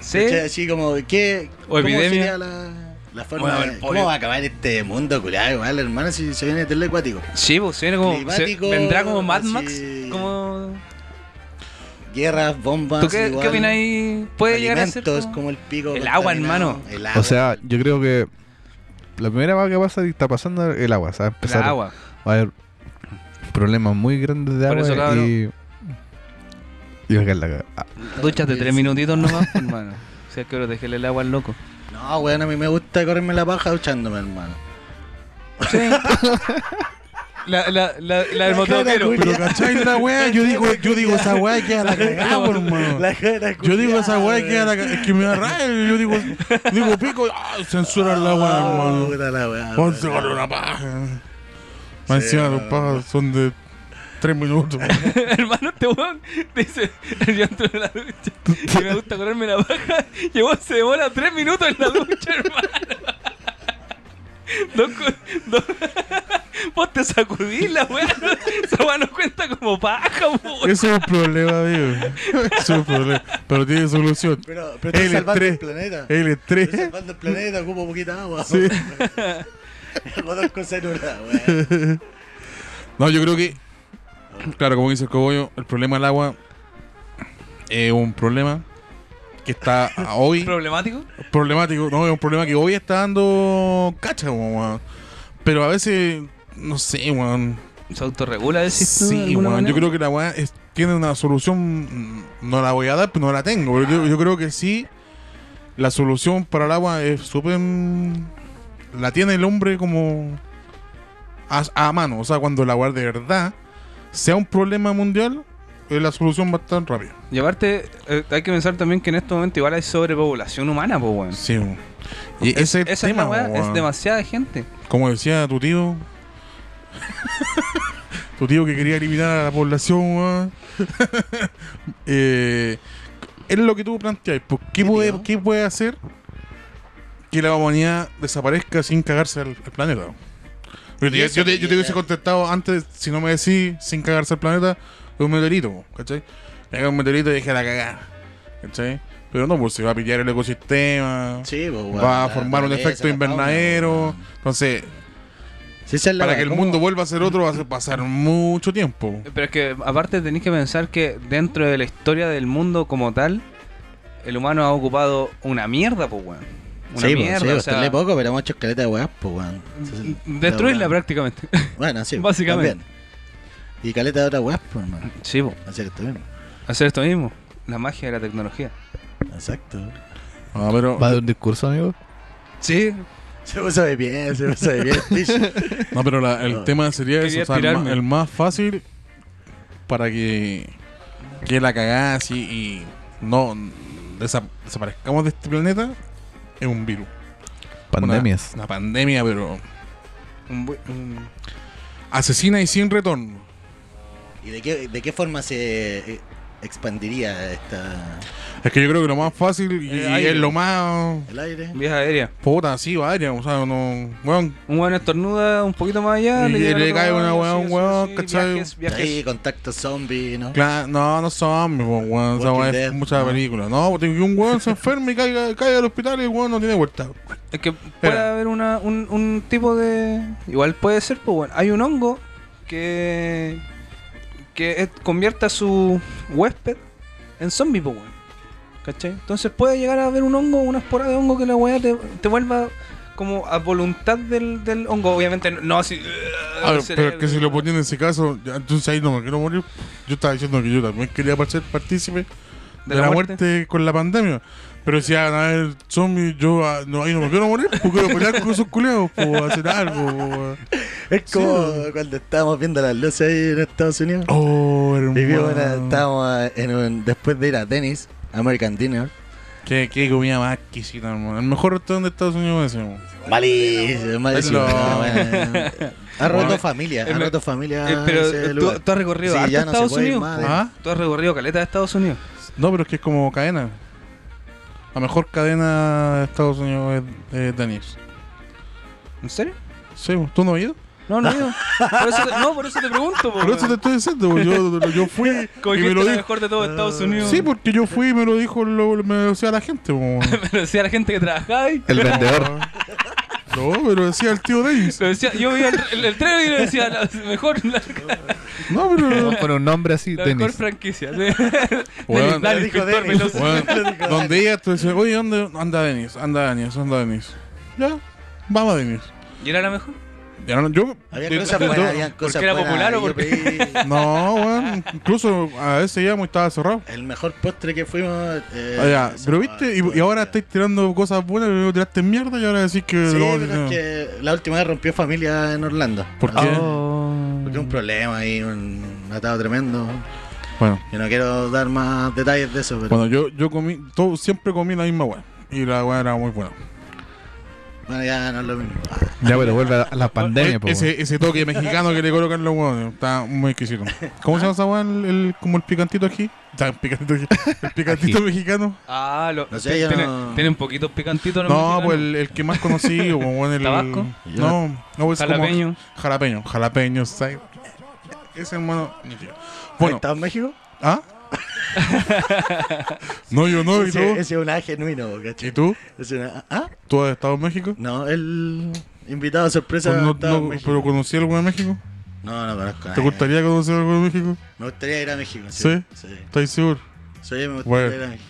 Sí. ¿Cachai? Así como, ¿qué, O ¿cómo epidemia. sería la, la forma Bueno, de- el ¿Cómo va a acabar este mundo, culiado? Igual, hermano, si se viene telecuático. Sí, pues viene como. se- Climático, vendrá como Mad así- Max. Como. Guerras, bombas. ¿Tú qué, igual. qué opinas ahí? ¿Puede llegar a ser Alimentos como- como el pico. El agua, contaminado, hermano. El agua. O sea, yo creo que la primera vez que pasa está pasando el agua, ¿sabes? el Empezar agua? a haber problemas muy grandes de Por agua eso, y. Y la caga. Ah, Duchas de tres minutitos nomás, pues, hermano. Si hay que protegerle el agua al loco. No, weón, a mí me gusta correrme la paja duchándome, hermano. La, la, la, la del La motoquero. Pero ¿cachai la weá? Yo digo, yo digo esa weá que a la cagada, por hermano. La cara Yo digo esa weá que a la cagada. Es que me da rabia. Yo digo, digo pico. Ah, censuran la weá, Oh, hermano. puta la weá, Vamos a sacar una paja. Más encima los pajas son de tres minutos. hermano, este weón dice: Yo entro en la ducha y me gusta correrme la paja. Y vos se demora tres minutos en la ducha, hermano. Dos, dos- Vos te sacudís la weá. Esa weá no cuenta como paja, weón. Eso es un problema, amigo. Eso es un problema. Pero tiene solución. Pero, pero estás El salvando el planeta. El Estoy estrés. salvando el planeta, poquita agua. Sí. Hago dos cosas en una, weón. No, yo creo que. Claro, como dice el cogollo, el problema del agua es un problema que está hoy ¿Problemático? problemático. No, es un problema que hoy está dando cacha, weón. Pero a veces, no sé, weón. ¿Se autorregula, decís tú, de Sí, weón. Yo creo que la weá tiene una solución. No la voy a dar, pero no la tengo. Pero yo, yo creo que sí. La solución para el agua es súper. La tiene el hombre como. A, a mano. O sea, cuando el agua de verdad sea un problema mundial, eh, la solución va a estar rápida. Y aparte, eh, hay que pensar también que en este momento igual hay sobrepoblación humana, pues, weón. Sí, weón. Y ese es Esa tema, es la weá, es demasiada gente. Como decía tu tío. tu tío que quería eliminar a la población, weón. eh, es lo que tú planteas. pues, ¿Qué, puede, tío? ¿Qué puede hacer que la humanidad desaparezca sin cagarse al, al planeta? Yo te, yo te- yo te que- hubiese contestado antes, si no me decís sin cagarse al planeta, es un meteorito, ¿cachai? Llega un meteorito y deja la cagada, ¿cachai? Pero no, pues se va a pillar el ecosistema, Sí, pues, va a formar un efecto invernadero. weón. Entonces, Sí, es para que el ¿cómo? mundo vuelva a ser otro va a pasar mucho tiempo. Pero es que aparte tenéis que pensar que dentro de la historia del mundo como tal, el humano ha ocupado una mierda, pues, weón. Una sí, pues, mierda, sí, o bastante sea, poco, pero hemos hecho escaleta de weas, pues, weón. destruirla prácticamente. Bueno, sí. Básicamente. también. Y caleta de otras weas, pues, hermano. sí, pues, Hacer esto mismo. hacer esto mismo. La magia de la tecnología. Exacto. Ah, pero, ¿Va de un discurso, amigo? Sí, Se puso de pie, se puso de pie. Tish. no, pero la- el No. tema sería eso, o sea, el, más fácil para que, que la cagada así y no desa- desaparezcamos de este planeta es un virus. Pandemias. Una, una pandemia, pero un bu- un- asesina y sin retorno. ¿Y de qué, de qué forma se, eh, expandiría esta, Es que yo creo que lo más fácil y, es lo más. el aire? Vía aérea. Puta, sí, vaya. O sea, no. Weón, Un weón estornuda un poquito más allá. Y llega le cae una weón, sí, weón, sí, ¿cachai? Viajes, viajes. Ahí, contacto zombie, ¿no? Claro, no, no son, weón. weón, Esa Dead, es mucha no. película. No, porque un weón se enferma y caiga, caiga al hospital y el weón no tiene vuelta. Es que puede haber una, un, un tipo de. Igual puede ser, pues bueno. Hay un hongo que. que convierte a su huésped en zombie, pues bueno. ¿Cachai? Entonces puede llegar a haber un hongo, una espora de hongo que la weá te, te vuelva como a voluntad del, del hongo. Obviamente no así. A ver, el pero es que si lo ponía en ese caso, ya, entonces ahí no me quiero morir. Yo estaba diciendo que yo también quería ser partícipe de, la, muerte? con la pandemia. Pero si van a ver zombies, yo ah, no, ahí no me quiero morir, porque quiero pelear con esos culeados, o hacer algo. po. Es como cuando estábamos viendo las luces ahí en Estados Unidos. Oh, Y vimos una- hermano. estábamos en un- después de ir a Dennis, American Dinner. Qué, qué comida más exquisita, hermano. El mejor restaurante de Estados Unidos ese, hermano. Malísimo, malísimo. No. Ha roto Bueno. familia, ha me- roto familia. Eh, pero ese tú, lugar. tú has recorrido Sí, ya no se Estados Unidos. más ¿Ah? Tú has recorrido caleta de Estados Unidos. No, pero es que es como cadena. La mejor cadena de Estados Unidos es, es Denny's. ¿En serio? Sí, ¿tú no has ido? No, no, ido. por eso te, no, por eso te pregunto. po, Por eso te estoy diciendo, yo, yo fui Como y me lo la dijo. mejor de todo Estados Unidos. Sí, porque yo fui y me lo dijo, lo, me lo decía la gente. po. Me lo decía la gente que trabajaba ahí. El vendedor. No, pero decía el tío Dennis. Lo decía, yo veía el, el, el trailer y le decía la mejor, la, No, pero. Con un nombre así, la mejor Dennis. franquicia. Dale, dijo Dennis. Bueno, Lo dijo donde ella tú dices, oye, ¿dónde anda Denis? Anda Denis, anda Denis. Ya, vamos a Denis. ¿Y era la mejor? Ya no- yo. Había cosas buenas, habían cosas era buenas. popular o Yo porque- No, weón. Incluso a veces ya estaba cerrado. El mejor postre que fuimos. eh, Ah, pero viste, y, y ahora estáis tirando cosas buenas, luego tiraste mierda y ahora decís que. Sí, pero no. es que la última vez rompió familia en Orlando. ¿Por qué? Oh. Porque un problema ahí, un atado tremendo. Bueno, Yo no quiero dar más detalles de eso, pero. bueno, yo, yo comí, todo, siempre comí la misma weá. Y la weá era muy buena. Bueno, ya no es lo mismo. Ya, pero vuelve a la pandemia, po. ese, ese toque mexicano que le colocan los weones está muy exquisito. ¿Cómo se llama esa weá? El, el- como el picantito aquí. O sea, el picantito aquí. El picantito mexicano. Ah, lo, No sé, yo tiene, no- tiene un poquito picantito. No, mexicanos. pues el, el que más conocido, como en el. ¿Tabasco? No, no, pues como- Jalapeño. Jalapeño, jalapeño, ¿sabes? Ese hermano. Bueno. Bueno, ¿Estás en México? ¿ah? no, yo no, ¿y tú? ese, ese es un A genuino, ¿cachai? ¿Y tú? Es una- ¿Ah? ¿Tú has estado en México? No, el invitado sorpresa. Pues no- en no, México. ¿Pero conocí algo de México? No, no conozco. a ¿Te gustaría conocer algo de México? Me gustaría ir a México. ¿Sí? Sí. ¿Estás seguro? Sí, me gustaría Bueno. ir a México.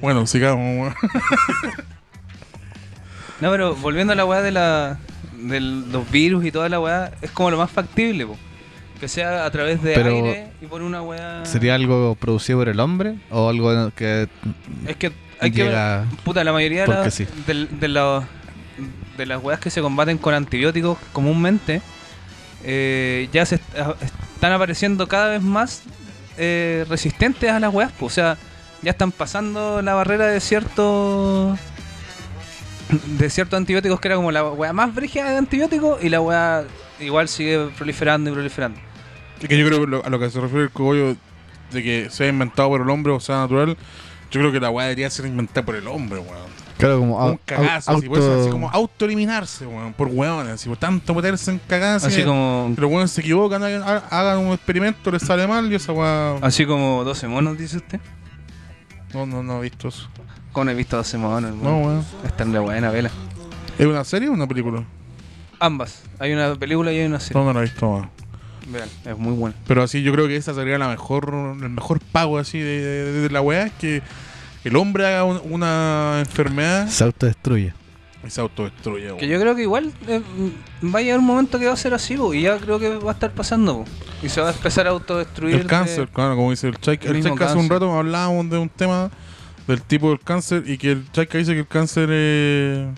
Bueno, sigamos, weón. No, pero volviendo a la weá de la de los virus y toda la weá, es como lo más factible, po. Que sea a través de Pero- aire y por una weá. ¿Sería algo producido por el hombre? ¿O algo que Es que hay que llega- ver, puta, la mayoría de, sí. del- de, los- de las weas que se combaten con antibióticos comúnmente, eh, ya se est- están apareciendo cada vez más eh, resistentes a las weas, o sea, ya están pasando la barrera de ciertos de ciertos antibióticos que era como la wea más brígida de antibióticos y la wea igual sigue proliferando y proliferando. Es que yo creo que lo- a lo que se refiere el cogollo de que sea inventado por el hombre o sea natural, yo creo que la weá debería ser inventada por el hombre, weón. Claro, como un cagazo, au- así, por eso, así auto- como auto-eliminarse, weón, por weones, así, por tanto meterse en cagadas. Así como que los weones se equivocan, hagan, hagan un experimento, les sale mal y esa weá. así como 12 monos, dice usted. No, no, no he visto eso. Como no he visto 12 monos, No, hermano. weón. Está en la buena vela. ¿Es una serie o una película? Ambas. Hay una película y hay una serie. No, no la he visto. weón. Vean, es muy buena. Pero así yo creo que esa sería la mejor, el mejor pago así de, de- de la weá, es que el hombre haga un- una enfermedad Se autodestruye. y se autodestruye, weón. Que yo creo que igual eh, va a llegar un momento que va a ser así, po, y ya creo que va a estar pasando. po. Y se va a empezar a autodestruir. El de- cáncer, claro, como dice el Chaika. el El mismo Chaika hace un cáncer. rato hablábamos de un tema del tipo del cáncer y que el Chaika dice que el cáncer es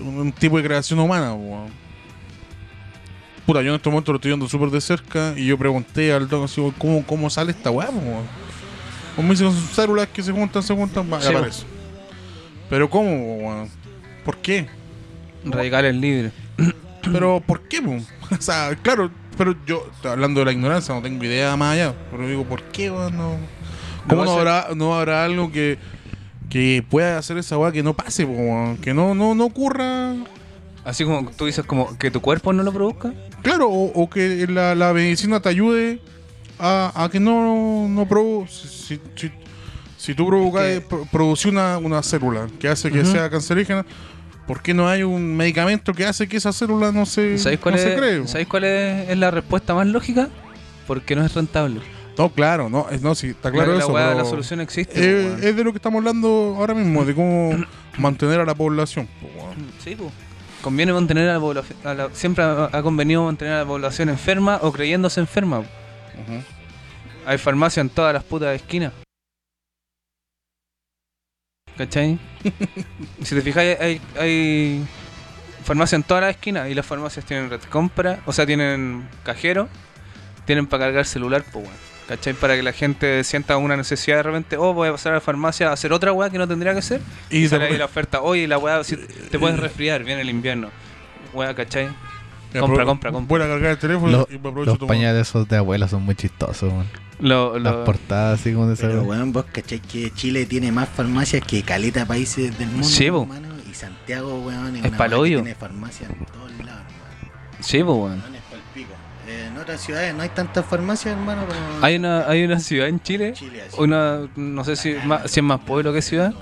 un, un tipo de creación humana. weón. Puta, yo en este momento lo estoy viendo súper de cerca y yo pregunté al doc así, ¿cómo, cómo sale esta weá? po? Como me dice con sus células que se juntan, se juntan, Sí, po. aparece. Pero ¿cómo? ¿Por qué? Radicales libres. Pero ¿por qué? po? o sea, claro, pero yo, hablando de la ignorancia, no tengo idea más allá. Pero digo, ¿por qué, weón? No, ¿Cómo No, habrá, no habrá algo que, que pueda hacer esa weá que no pase, po? Que no, no, no ocurra. Así como tú dices, como que tu cuerpo no lo produzca. Claro, o, o que la, la medicina te ayude a, a que no, no provoque. Si, si, si tú provocas, Es que- una, una célula que hace que sea cancerígena, ¿por qué no hay un medicamento que hace que esa célula no se, ¿Sabéis cuál, no se es, cree? ¿sabéis cuál es, es la respuesta más lógica? Porque no es rentable. No, claro, no, es- no sí, está claro la, la eso. pero la solución existe. es, es de lo que estamos hablando ahora mismo, de cómo mantener a la población. po. Sí, pues. Conviene mantener a la población. a la- siempre ha, ha convenido mantener a la población enferma o creyéndose enferma. Hay farmacia en todas las putas esquinas. ¿Cachai? si te fijáis, hay, hay farmacia en todas las esquinas y las farmacias tienen red compra, o sea, tienen cajero, tienen para cargar celular, pues bueno. ¿Cachai? Para que la gente sienta una necesidad de repente, oh, voy a pasar a la farmacia a hacer otra weá que no tendría que hacer. Y Y sale ahí la oferta, oye, la weá, si te puedes resfriar, viene el invierno. Weá, ¿cachai? Compra, compra, compra. Voy a cargar el teléfono Lo- y me aprovecho los pañales esos de abuela son muy chistosos, weón. Lo, Las portadas así como de Pero weón, vos cachai que Chile tiene más farmacias que caleta de países del mundo, Sí, hermano, Y Santiago, weón, Es una que hoyo. tiene farmacias en todos lados, hermano. Sí, pues, weón. Weón, otras ciudades no hay tantas farmacias, hermano, como Hay una, hay una ciudad en Chile, una, no sé si, más- si es más pueblo que ciudad,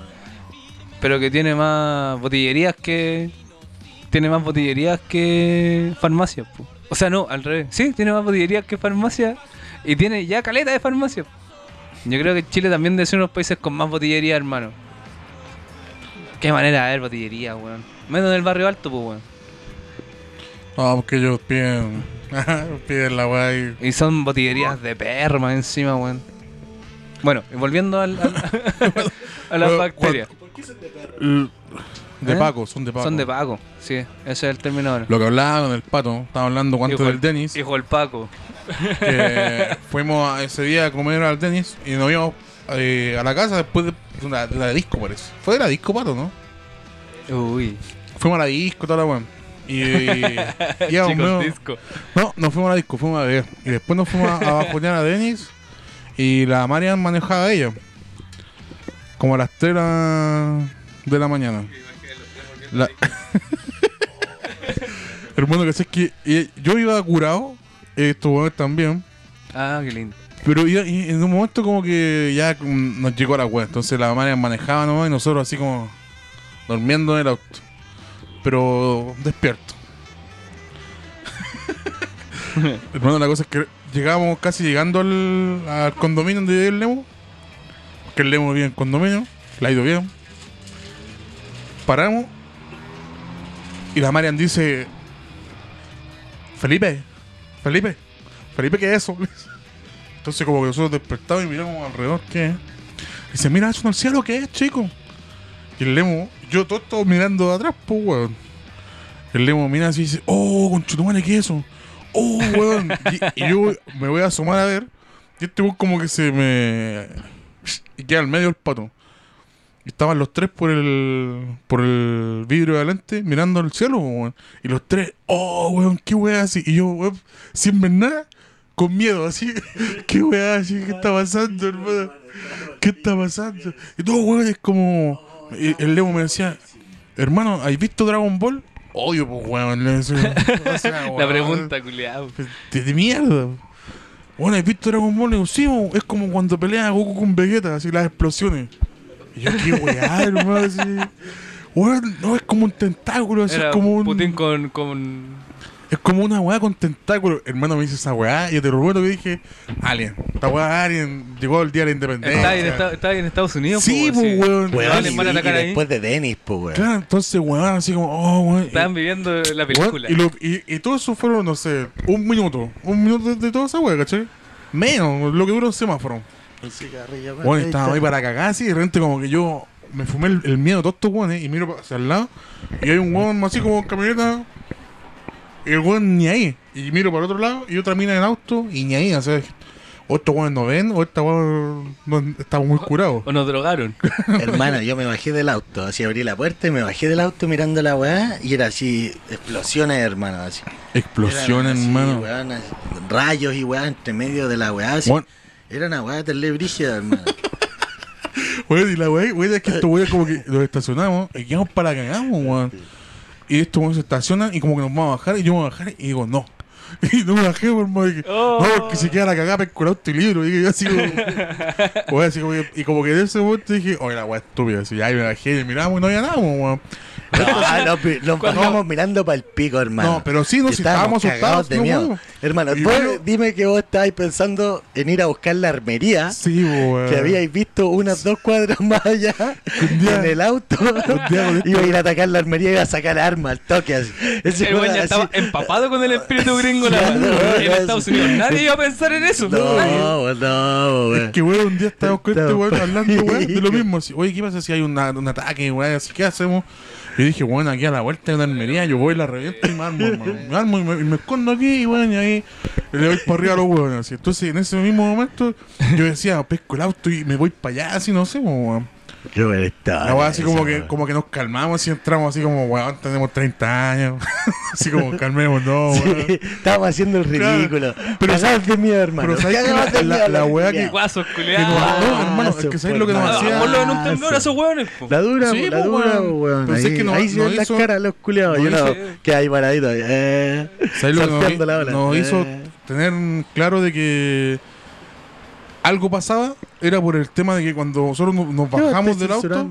pero que tiene más botillerías que. Tiene más botillerías que farmacias. po. O sea, no, al revés. Sí, tiene más botillerías que farmacias y tiene ya caleta de farmacias. Yo creo que Chile también debe ser uno de los países con más botillería, hermano. Qué manera de ver botillería, weón. Menos en el barrio alto, pues, weón. No, porque ellos piden, piden la weá y... Y son botillerías de perro más encima, weón. Bueno, y volviendo al, al- a las bacterias. L- De ¿Eh? Paco, son de Paco. Son de Paco, sí, ese es el término ahora. Lo que hablaba con el pato, estaba hablando cuánto del Denis, Hijo del Paco. que fuimos a- ese día a comer al Denis y nos íbamos eh, a la casa después de la, de la disco, parece. Fue de la disco, pato, ¿no? Uy, Fuimos a la disco, toda la weá. Y, y íbamos chicos, medio- disco. No, nos fuimos a la disco, fuimos a beber. Y después nos fuimos a, a bajonear a Denis y la Marian manejaba a ella. Como a las 3 de la- mañana. La- Hermano, que sé que eh, yo iba curado, eh, estos huevones también. Ah, qué lindo. Pero iba- y en un momento como que ya nos llegó la wea. Entonces la Marian manejaba nomás y nosotros así como durmiendo en el auto. Pero despierto. Hermano, la cosa es que llegábamos casi llegando al, al condominio donde vive el Lemo. Que el Lemo vive en condominio. Le ha ido bien. Paramos. Y la Marian dice: Felipe, Felipe, Felipe, ¿qué es eso? Entonces, como que nosotros despertamos y miramos alrededor, ¿qué es? Dice: Mira, eso en el cielo, ¿qué es, chico? Y el Lemo, yo todo esto mirando de atrás, pues, weón. El Lemo mira así y dice, oh, conchetumare, ¿qué es eso? Oh, weón. y, yo me voy a asomar a ver. Y este weón como que se me... Queda al medio el pato. Y estaban los tres por el por el vidrio de adelante mirando al cielo, weón. Y los tres, oh, weón, qué weá así. Y yo, weón, sin ver nada, con miedo, así. ¿Qué weá así? ¿Qué está pasando, hermano? ¿Qué está pasando? Y todo, weón, es como... y el Lemo me decía, hermano, ¿has visto Dragon Ball? Odio, pues, weón. le decía. O sea, La pregunta, culiado. De, de mierda. Bueno, ¿has visto Dragon Ball? Le digo, sí, es como cuando pelea Goku con Vegeta, así las explosiones. Y yo, qué weá, hermano, así. Weón, no, es como un tentáculo, así, Era es como un... Putin con, con... Es como una weá con tentáculos. Hermano, me dice esa weá y yo te lo juro que dije, Alien. Esta weá Alien llegó el día de la independencia. Está ahí, en Esta- está ahí en Estados Unidos. Sí, pues, weón. Weón, Dale, y, y después de Dennis, pues, weón. Claro, entonces, weón, así como, oh, weón. Estaban viviendo la Weón, película. y, lo- y, y todo eso fueron, no sé, un minuto. Un minuto de, de toda esa weá, ¿cachai? Menos, lo que duró un semáforo. El cigarrillo, weón, Bueno, estaba ahí para cagar así y de repente como que yo me fumé el, el miedo de todos estos weones y miro hacia el lado y hay un weón así como en camioneta el weón ni ahí. Y miro para el otro lado y otra mina en auto y ni ahí, o sea, o estos weones no ven, o esta weón no, estamos muy curados. O nos drogaron. Hermano, yo me bajé del auto, así abrí la puerta y me bajé del auto mirando la weá y era así, explosiones, hermano, así. Explosiones, así, hermano. weón, así, rayos y weá entre medio de la weá, así. Era una weá terrible brígida, hermano. Weón, y la weá, weón, es que estos weones como que los estacionamos y quedamos para cagamos, weón. Y estos weones se estacionan y como que nos vamos a bajar y yo me voy a bajar y digo, no. Y no me bajé, por más que, Oh. no, porque se queda la cagada pesco el auto y libro. Y yo así como, así como que- y como que en ese momento dije, oye, la weá estúpida. Así, ahí me bajé y miramos y no había nada, weón. No, nos, bajamos mirando para el pico, hermano. No, pero sí, no, si estábamos asustados, de no, miedo. Hermano, Y vos yo- dime que vos estabais pensando en ir a buscar la armería. Sí, weón. Que habíais visto unas dos cuadras más allá Un día- en el auto. Iba a ir a atacar la armería y iba a sacar armas al toque. Así. Ese El así- estaba empapado con el espíritu gringo la no, en no, Estados. Unidos. Nadie iba a pensar en eso. Nadie. No, no, weón. Que weón, un día estábamos con este weón hablando, weón, de lo mismo. Así, Oye, ¿qué pasa si hay una- un ataque, weón? Así, ¿qué hacemos? Y dije, bueno, aquí a la vuelta de una armería, yo voy, la reviento y me armo. Me armo y me, escondo aquí, y weón, y ahí le doy para arriba a los. Así. Entonces, en ese mismo momento, yo decía, pesco el auto y me voy para allá, así, no sé, weón. Qué buena historia La weá así como que, como que nos calmamos y entramos así como, weón, tenemos 30 años. así como, calmemos, no, weón. Sí, estábamos haciendo el Claro. ridículo. Pero Pero sabes de miedo, hermano. pero ¿sabes que la- la- la weá que-. Guasos, Que culiados. nos- no, hermano, es que ¿sabes lo que nos hacía? Ponlo en un temblor a esos hueones. po. La dura, Sí, la pues, dura, weón. weón. Pero Ahí, sé que no- ahí se ven las caras los culiados. Yo no, que hay paradito. Eh, ¿Sabes lo que nos, salteando la ola. nos Eh. hizo tener claro de que algo pasaba? Era por el tema de que cuando nosotros nos, nos ¿Qué va a bajamos del auto,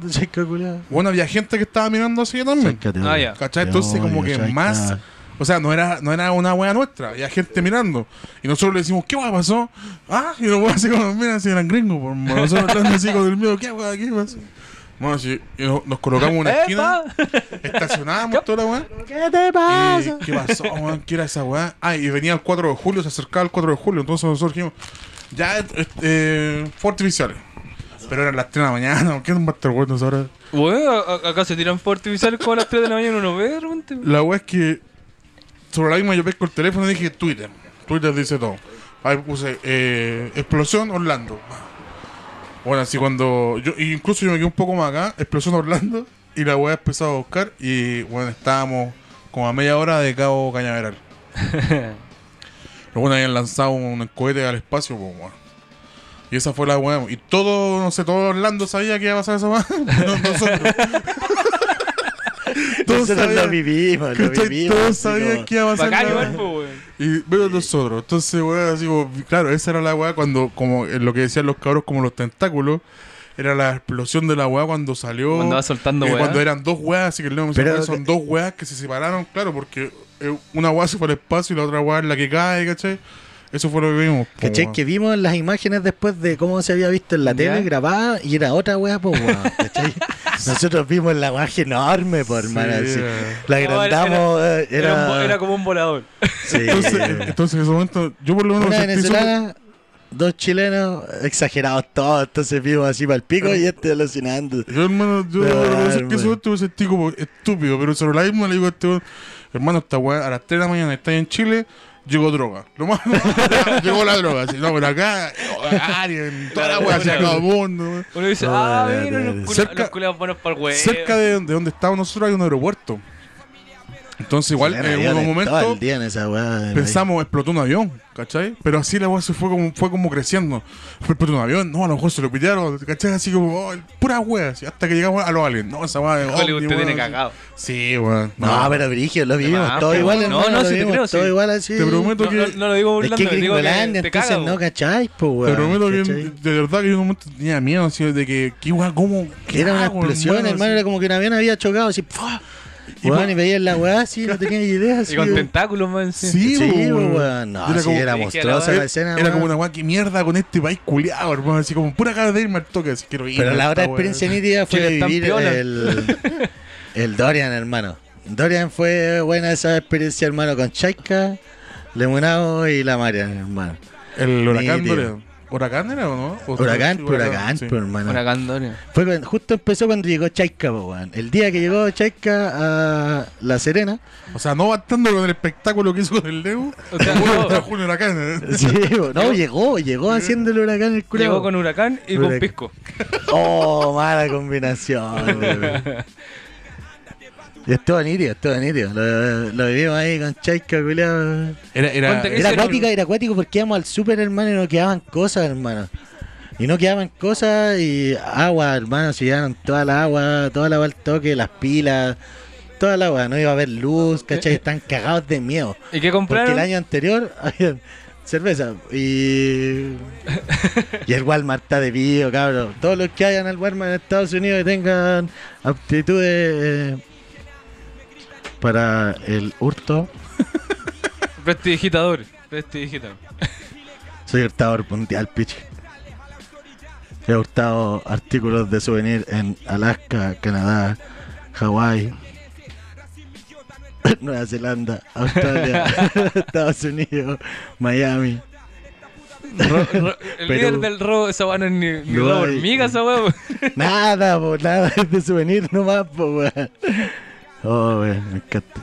bueno, había gente que estaba mirando así también. Ah. ¿Cachai? Entonces, como que más. O sea, no era, no era una wea nuestra, había gente mirando. Y nosotros le decimos, ¿qué wea pasó? Ah, y los weas así como, mira, si eran gringos, por nosotros hablando así con el miedo, ¿qué wea, qué pasó? Bueno, sí, y nos, nos colocamos en una esquina, estacionábamos toda la wea. ¿Qué te pasa? ¿Y ¿Qué pasó, weón? ¿Qué era esa weá? Ah, y venía el 4 de julio, se acercaba el 4 de julio. Entonces nosotros dijimos, ya, eh, fuegos artificiales. Pero eran las 3 de la mañana, ¿qué no va a estar bueno ahora? A- acá se tiran fuegos artificiales como a las 3 de la mañana uno ve de repente. La weá es que sobre la misma yo pesco el teléfono y dije Twitter. Twitter dice todo. Ahí puse eh, explosión Orlando. Bueno, así cuando yo incluso yo me quedé un poco más acá, explosión Orlando y la weá empezó a buscar y bueno, estábamos como a media hora de Cabo Cañaveral. Luego habían lanzado un cohete al espacio, pues weón. Y esa fue la weá. Y todo, no sé, todo Orlando sabía que iba a pasar esa weá. No- Nosotros. Todos Nosotros lo sabían- vivimos, lo vivimos. Todos sabían como- que iba a pasar Bacán igual, weá. weón. Y veo nosotros. Entonces, weón, así como, claro, esa era la weá cuando, como en lo que decían los cabros, como los tentáculos, era la explosión de la weá cuando salió. Cuando va soltando eh, weá. Cuando eran dos weas, así que el Pero- "Weón, son dos weas que se separaron, claro, porque eh, una weá se fue al espacio y la otra weá es la que cae, ¿cachai? Eso fue lo que vimos. po, ¿Cachai? Que vimos las imágenes después de cómo se había visto en la Ya. tele grabada y era otra weá, pues weón. ¿Cachai? Nosotros vimos la weá enorme, por hermano. eh. La No, era- agrandamos, eh, Era, era. un vo- era como un volador. sí. Entonces, entonces, en ese momento, yo por lo menos Una venezolana, dos chilenos, exagerados todos. Entonces vimos así para el pico y este alucinando. Yo, hermano, yo Ah, qué hermano. eso me sentí como estúpido, pero sobre la misma le digo a este weón, hermano, esta weá a las 3 de la mañana está en Chile, llegó droga. Lo más, llegó la droga, así, no, pero acá, Alien, toda la weá, se acabó el mundo. Uno dice, ah, mira, los Cerca- culiados buenos para el huevo. Cerca de, de donde estábamos nosotros hay un aeropuerto. Entonces, igual, en el día en esa weá. pensamos, explotó un avión, ¿cachai? Pero así la weá se fue como, fue como creciendo. Fue explotó un avión, no, a lo mejor se lo pitearon, ¿cachai? Así como, oh, pura weá, así, hasta que llegamos a los aliens. No, esa weá de Hollywood te tiene cagado. Sí, weón. No, pero Brigio, lo vivimos más, todo igual, No, hermano, no, sí te creo, sí. todo igual así. Te prometo No, que, no, no lo digo Es burlando, que digo que te entonces caga. no pues, te prometo que ¿cachai? de verdad que yo en un momento tenía miedo así de que, ¿qué weá? ¿Cómo? ¿Qué Era una explosión, hermano, era como que un avión había chocado así. Y Weón, y veías la weá así, no tenía idea. Así, Y con weón. tentáculos, man. Sí. Sí, Sí, weón. weón. No, Era sí, como- era monstruosa la escena, Era como una weá, ¿qué mierda con este país culiado, hermano? Así como pura cara de irme al toque, así quiero ir. Pero a la otra experiencia nítida fue vivir el, el Dorian, hermano. Dorian fue buena esa experiencia, hermano, con Chaika, Lemonado y la Marian, hermano. El huracán. Dorian. ¿Huracán era o no? ¿O- Huracán, sí, huracán, sí. pues, hermano. Huracán Doria. Fue cuando- justo empezó cuando llegó Chaika, po, weón. El día que llegó Chaika a La Serena, O sea, no bastando con el espectáculo que hizo del Leo. O sea, Bueno, no, trajo un huracán. ¿eh? sí, no, llegó, llegó haciendo el huracán el culo. Llegó con Huracán y con Huracán. Pisco. Oh, mala combinación. y estuvo nítido, estuvo nítido. Lo, lo vivimos ahí con Chaika, culiao. Era, era, Era acuática, era acuático porque íbamos al super, hermano, y no quedaban cosas, hermano. Y no quedaban cosas y agua, hermano, se llevaron toda la agua, toda la agua al toque, las pilas, toda la agua, no iba a haber luz, ¿cachai? Están cagados de miedo. ¿Y qué Porque compraron? el año anterior había cerveza y. y el Walmart está de vivo, cabrón. Todos los que hayan al Walmart en Estados Unidos que tengan aptitudes eh, para el hurto, Prestidigitador. Prestidigitador. soy hurtador mundial, piche. He hurtado artículos de souvenir en Alaska, Canadá, Hawái, Nueva Zelanda, Australia, Estados Unidos, Miami. Ro- ro- el Perú. líder del robo, esa weá no es ni, ni No hormiga, esa weá. Nada, po, nada es de souvenir nomás, po, weón. Oh, weón, me encanta.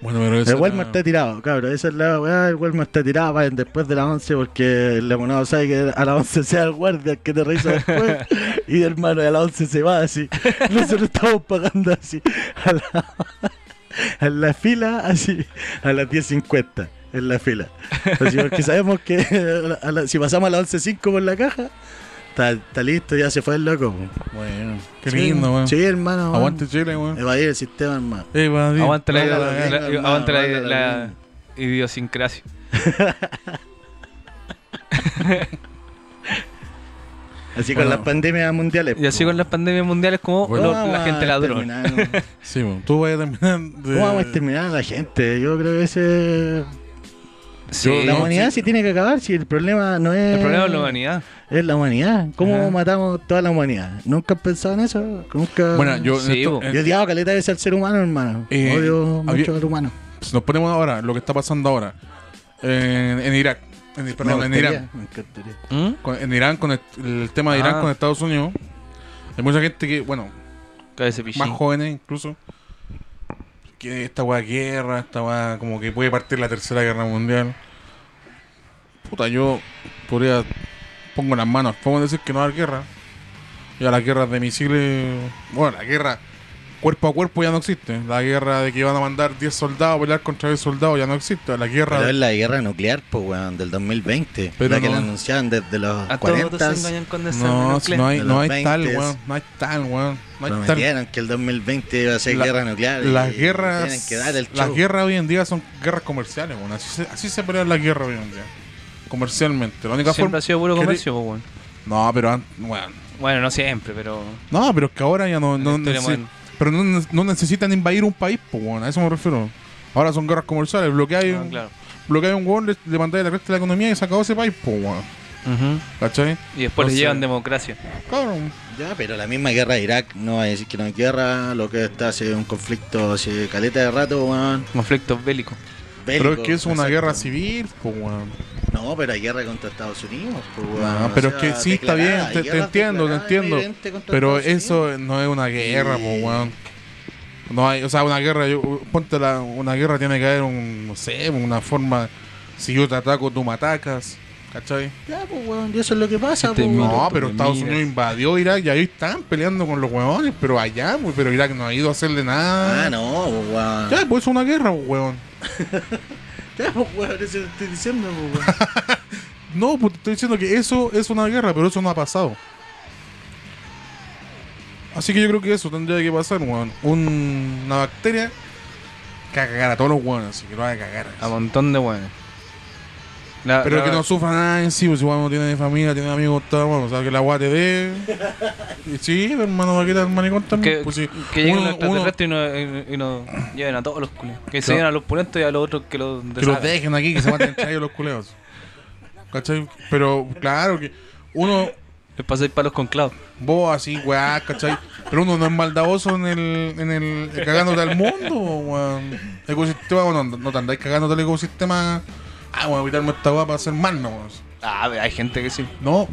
Bueno, pero eso El Walmart era- está tirado, cabrón. Esa es la weá. El Walmart está tirado después de las 11 porque el lemonado sabe que a las 11 sea el guardia el que te revisa después. y hermano, a las 11 se va así. Nosotros estamos pagando así. A la, a la fila, así. A las 10.50 en la fila. Así, porque sabemos que a la- si pasamos a las 11.05 por la caja, está, está listo, ya se fue el loco. Bueno, qué Sí, lindo, weón. Sí, hermano. Aguante Chile, weón. Evadir el sistema, hermano. Eh, Aguanta la, Baila la- la la- vida, la- hermano, aguanta la, baila la la vida. idiosincrasia. Así con Bueno. las pandemias mundiales. Y así po. con las pandemias mundiales como Bueno, lo- ¿Cómo la gente ladrón. terminar? Sí, weón. Tú vas a terminar de... ¿Cómo vamos a exterminar a la gente? Yo creo que ese... Sí. la humanidad sí. sí tiene que acabar, si el problema no es... El problema es la humanidad. Es la humanidad. ¿Cómo Ajá. matamos toda la humanidad? ¿Nunca has pensado en eso? ¿Nunca... Bueno, yo... Sí, esto- eh, Yo odiaba caleta de ser ser humano, hermano. Eh, Odio había- mucho al humano. si nos ponemos ahora, lo que está pasando ahora, en, en Irak, en, perdón, Me en Irán, me encantaría. ¿Mm? con- en Irán, con el, el tema de Irán Ah. con Estados Unidos, hay mucha gente que, bueno, más jóvenes incluso, que esta weá guerra, esta weá como que puede partir la tercera guerra mundial. Puta, yo podría, pongo las manos, podemos decir que no va a haber guerra. Ya las guerras de misiles, bueno, la guerra cuerpo a cuerpo ya no existe. La guerra de que iban a mandar 10 soldados a pelear contra 10 soldados ya no existe. La guerra... Pero es la guerra nuclear, pues, weón, del 2020. Pero la que no- la anunciaban desde los A todos 40. se engañan con esa No, no hay, no hay tal, 20s. weón. No hay tal, weón. No hay tal. Prometieron que el 2020 iba a ser La- guerra nuclear. y Las guerras, Tienen que dar el las guerras hoy en día son guerras comerciales, weón. Así se, así se pelean las guerras hoy en día. Comercialmente. La única Siempre forma. ha sido puro que- comercio, pues, weón. No, pero weón. Bueno, no siempre, pero. No, pero es que ahora ya no, no Pero no, no necesitan invadir un país, pues, weón. A eso me refiero. Ahora son guerras comerciales. Bloqueáis Ah, un, claro. bloqueáis un weón, le, le mandáis la cresta de la economía y se acabó ese país, pues, weón. Ujú. ¿Cachai? Y después les llevan democracia. Cabrón. Ya, pero la misma guerra de Irak no va a decir que no hay guerra, lo que está hace un conflicto hace caleta de rato, weón. Conflictos bélicos. Pero bélico, es que es una exacto. guerra civil, pues, weón. No, pero hay guerra contra Estados Unidos, pues, weón. No, O pero es que sí, está bien, te, entiendo, te entiendo. Pero eso no es una guerra, Sí. po, weón. No hay, o sea, una guerra, yo, ponte la, una guerra tiene que haber un, no sé, una forma, si yo te ataco, tú me atacas, ¿cachai? Ya, pues, weón, y eso es lo que pasa, Este pues, No, pero me Estados miras. Unidos invadió Irak y ahí están peleando con los huevones, pero allá, pues, pero Irak no ha ido a hacerle nada. Ah, no, pues, weón. Ya, pues es una guerra, pues, weón. Ya, pues, weón, eso lo estoy diciendo, pues, weón. No, pues te estoy diciendo que eso es una guerra, pero eso no ha pasado. Así que yo creo que eso tendría que pasar, weón. Un- una bacteria que haga cagar a todos los hueones, así que lo haga cagar. A montón de weones. La- Pero la- que no sufra nada en sí, pues si uno tiene familia, tiene amigos, todo, bueno, o sea, que la agua te dé. Sí, hermano, va a quitar el manicón también. Que, pues sí. que lleguen Uno- los extraterrestres y nos y nos lleven a todos los culios. Que se Claro. lleven a los pulentos y a los otros que los que los deshagan. dejen aquí, que se maten entre los culeos. ¿Cachai? Pero claro que uno, Les pasáis palos con clavos. vos así, weá, ¿cachai? Pero uno no es maldadoso en el, en el cagándote al mundo, weón. Ecosistema, bueno, no te andáis cagándote al ecosistema. Ah, voy a evitarme esta weá para hacer mal, no. weón. Ah, hay gente que sí. No,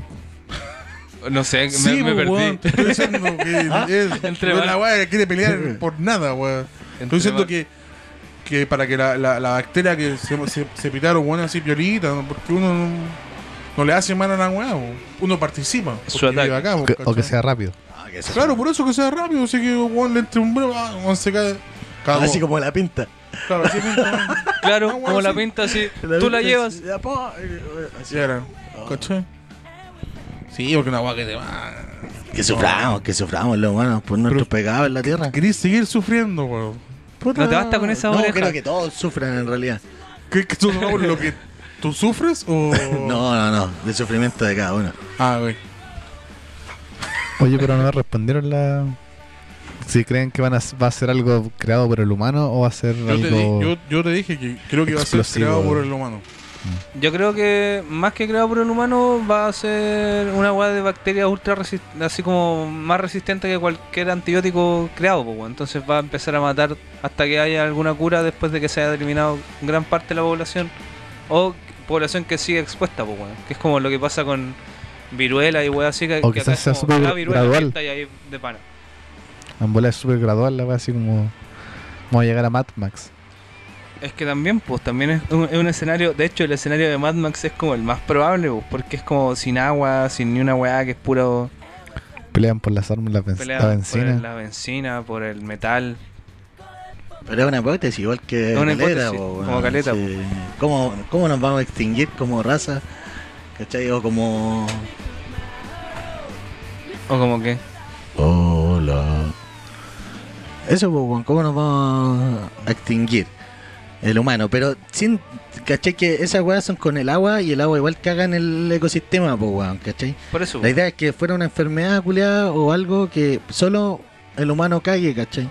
No sé, me, sí, me pues, perdí. weón, te estoy diciendo que es Entre no es la bar- weá que quiere pelear por nada, weón. Entre Estoy diciendo que, que para que la, la, la bacteria que se, se, se pitaron, weón, así piolita, porque uno no, no le hace mal a la weá, weón. uno participa. Su ataque. acá, O que, o que ¿cachai? sea rápido. Ah, que Claro, por eso que sea rápido, así que weón le entre un breve, ah, weón, se cae. Cagó. Así como la pinta. Claro, así weón. Claro, Ah, bueno, como la sí. pinta así. La Tú la llevas. es- ya, po, eh, eh, así. Sí, era. ¿Cachai? Sí, porque una weá que te va. Que suframos, que suframos los humanos por nuestros pecados en la tierra. Querés seguir sufriendo, weón. No te basta con esa No, oreja. creo que todos sufren en realidad. ¿Qué, no, lo que tú sufres o.? No, no, no. Del sufrimiento de cada uno. Ah, güey. Oye, pero no me respondieron la. Si creen que van a, va a ser algo creado por el humano o va a ser Yo, te algo. di- yo, yo te dije que creo que va a ser creado por el humano. Yo creo que más que creado por el humano va a ser una weá de bacterias ultra resistente, así como más resistente que cualquier antibiótico creado, pues, entonces va a empezar a matar hasta que haya alguna cura después de que se haya eliminado gran parte de la población o población que sigue expuesta, pues, que es como lo que pasa con viruela y weá así que, O que acá es sea como, "Ah, viruela, gradual". fiesta", y ahí de pana. En bola es súper gradual la así como. Vamos a llegar a Mad Max. Es que también, pues, también es un, es un escenario, de hecho el escenario de Mad Max es como el más probable, pues, porque es como sin agua, sin ni una weá, que es puro Pelean por las armas, la, ben- pelea la por benzina. el- la benzina, por el metal. Pero es una hipótesis, igual que una caleta, hipótesis, po, como caleta, sí. ¿Cómo, ¿Cómo nos vamos a extinguir como raza? ¿Cachai? O como... O como que. Hola. Eso, weón, ¿cómo nos vamos a extinguir? El humano, pero sin... ¿Cachai? Que esas weas son con el agua y el agua igual caga en el ecosistema, po, weón, ¿cachai? Por eso. La idea es que fuera una enfermedad culiada o algo que solo el humano cague, ¿cachai?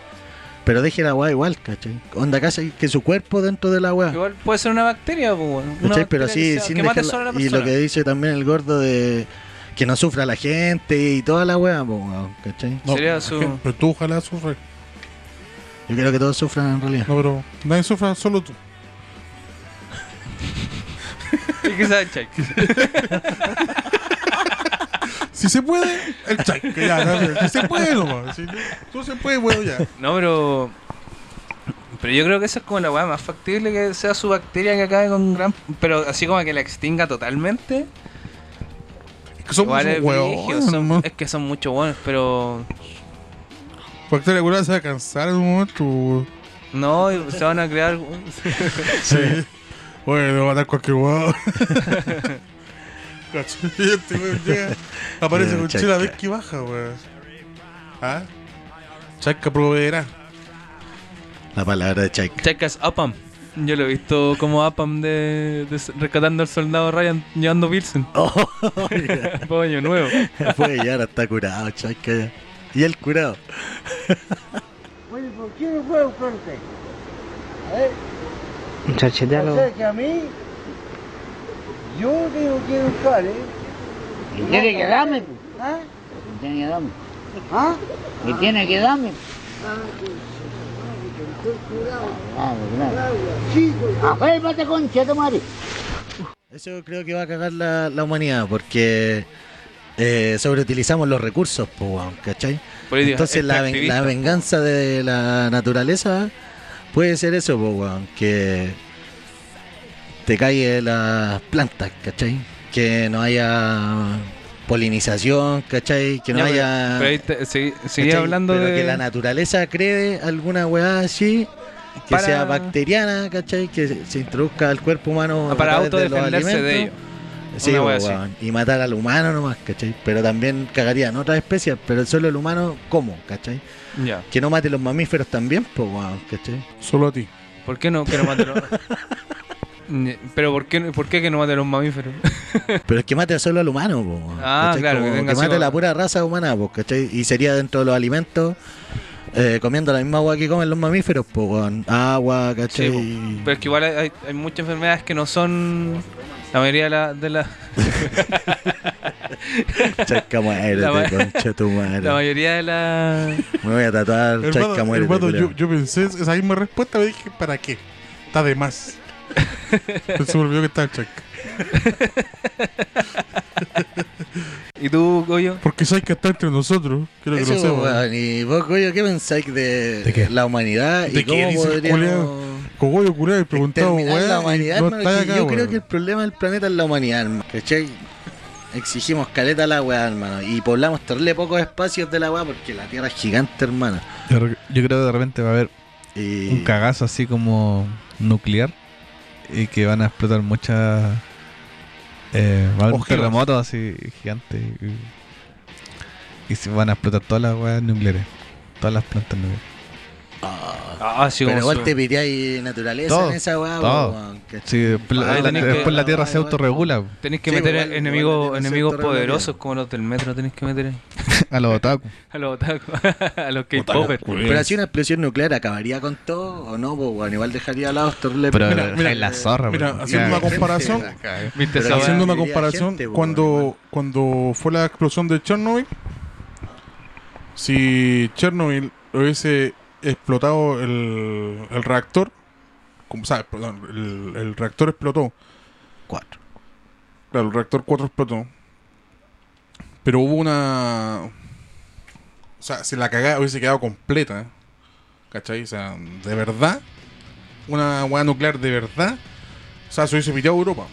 Pero deje la agua igual, ¿cachai? Onda casi que su cuerpo dentro del agua. Igual puede ser una bacteria, pues, weón. Una ¿Cachai? Pero bacteria sí, que sea- sin que mate solo a la Y lo persona. que dice también el gordo de que no sufra la gente y toda la wea, weón, ¿cachai? No, Sería su- Pero tú ojalá sufres. Yo creo que todos sufran en realidad. No, pero nadie sufra, solo tú. ¿Y qué sabe, Chay? Si se puede, el chay. que ya, no, si se puede, nomás. Si tú se puede, bueno, ya. No, pero. Pero yo creo que esa es como la weá más factible que sea su bacteria que acabe con gran. Pero así como que la extinga totalmente. Es que es, son- nomás. es que son muchos buenos, pero. Bacteria curada se va a cansar en un momento. weón. No, se van a crear. Sí. Bueno, va a matar cualquier huevo. Este weón llega, aparece con chaca. chela vez que baja, weón. ¿Ah? Chaca proveerá. La palabra de Chaika. Checas Apam. Yo lo he visto como Apam de, de rescatando al soldado Ryan llevando Pilsen. Oh, ya. Poño nuevo. Puede llegar hasta curado, Chaika. ya. Y el curado. Oye, ¿por qué no fue a buscarte? ¿Eh? Chachetealo. O sea que a mí, yo tengo que buscar, ¿eh? Y tiene que darme. ¿Ah? Y tiene que darme. ¿Ah? Y tiene que darme. Claro, claro. Chico, Aférmate, concha de madre. Eso creo que va a cagar la, la humanidad porque eh, sobreutilizamos los recursos. Política Entonces la, ven- la venganza de la naturaleza puede ser eso, que te cae las plantas, ¿cachai? Que no haya polinización, ¿cachai? Que no Ya, haya... Pero ahí te- ¿cachai? hablando Pero de. que la naturaleza cree alguna weá así que Para- sea bacteriana, ¿cachai? Que se, introduzca al cuerpo humano Ah, para autodefenderse de ello. Sí, Una po, weón. y matar al humano nomás, ¿cachai? Pero también cagarían otras especies, pero solo el humano, ¿cómo? ¿cachai? Ya. Que no mate los mamíferos también, pues, weón, ¿cachai? Solo a ti. ¿Por qué no que no mate los- Pero ¿por qué, ¿por qué que no mate a los mamíferos? Pero es que mate solo al humano, po, Ah, ¿cachai? claro, Como que así mate como- la pura raza humana, pues, ¿cachai? Y sería dentro de los alimentos, eh, comiendo la misma agua que comen los mamíferos, pues, weón. Agua, Sí, ¿cachai? po. Pero es que igual hay, hay- hay muchas enfermedades que no son. La mayoría de la. De la, Chasca muérete, La ma- concha tu madre. la mayoría de la. Me voy a tatuar Hermano, chasca muérete, hermano, yo, yo pensé esa misma respuesta, me dije, ¿para qué? Está de más. Pero se me olvidó que estaba el chaca. ¿Y tú, Goyo? Porque sabes que está entre nosotros. Que Eso, lo sepas. weón. ¿Y vos, Goyo, qué pensáis de, ¿De qué? la humanidad ¿De y qué cómo podríamos culiao? Cogollo, curado, y preguntado, exterminar la weón. humanidad? No hermano? acá, yo creo weón. que el problema del planeta es la humanidad, hermano. ¿Cachai? Exigimos caleta a la weá, hermano. Y poblamos terrible pocos espacios de la weá porque la Tierra es gigante, hermano. Yo, yo creo que de repente va a haber Y... un cagazo así como nuclear y que van a explotar muchas. Eh, va a haber un terremoto así gigante y, y se van a explotar todas las weas nucleares, todas las plantas nucleares. Ah, sí, Pero igual te piráis naturaleza Todo, en esa weá, después, Ahí la, tenés que- después la Tierra se igual, autorregula Tenés que Sí, meter igual- enemigos, enemigos poderosos como los del metro, tenés que meter ahí. a los otaku. A los otaku, a los K-popers. culiao. Pero así una explosión nuclear acabaría con todo o no, pues, weón. Igual dejaría a lado terrible. Pero Mira, mira, en la zorra, mira, haciendo una comparación, ¿Viste Pero esa así- haciendo una comparación, gente, cuando, cuando fue la explosión de Chernobyl, si Chernobyl hubiese explotado el, el reactor, como sabes, perdón, el, el reactor explotó, Cuatro. claro, el reactor 4 explotó, pero hubo una, o sea, si la cagada hubiese quedado completa, ¿cachai? O sea, de verdad, una hueá nuclear de verdad, o sea, se hubiese pillado Europa.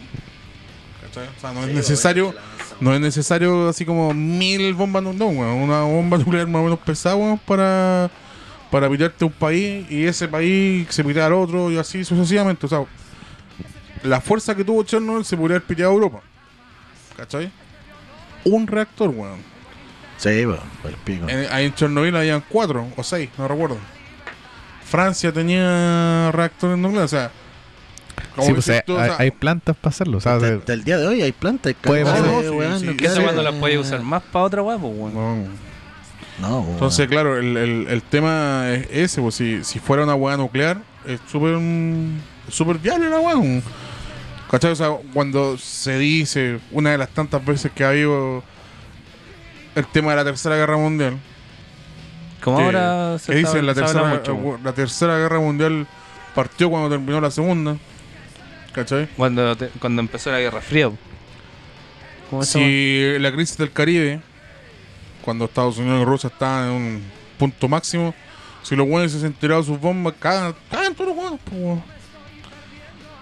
¿Cachai? O sea, no es necesario, no es necesario así como mil bombas, no, no, weón, una bomba nuclear más o menos pesada, weón, para, para pillarte un país y ese país se pillara al otro y así sucesivamente. O sea, la fuerza que tuvo Chernobyl se podría haber pillado a Europa. ¿Cachai? Un reactor, weón. Sí, weón, por el pico. En, ahí en Chernobyl habían cuatro o seis, no recuerdo. Francia tenía reactores nucleares, o sea. como Sí, pues, dices hay, tú, o sea, hay plantas para hacerlo, o sea, Hasta, hasta el día de hoy hay plantas. Puede No, sí, sí, ¿Qué nucleares. eso cuando las puedes usar más para otra pues, weón? No. Entonces, claro, el, el- el tema es ese, pues si, si fuera una hueá nuclear, es súper mm, súper viable la hueá. ¿Cachai? O sea, cuando se dice, una de las tantas veces que ha habido el tema de la Tercera Guerra Mundial, Como ahora que dicen la se tercera, mucho, weón. la tercera Guerra Mundial partió cuando terminó la Segunda. ¿Cachai? Cuando, te- cuando empezó la Guerra Fría. po. ¿Cómo se? Si la crisis del Caribe, cuando Estados Unidos y Rusia estaban en un punto máximo, si los buenos se han tirado sus bombas, cagan, cagan todos los buenos, pues, weón.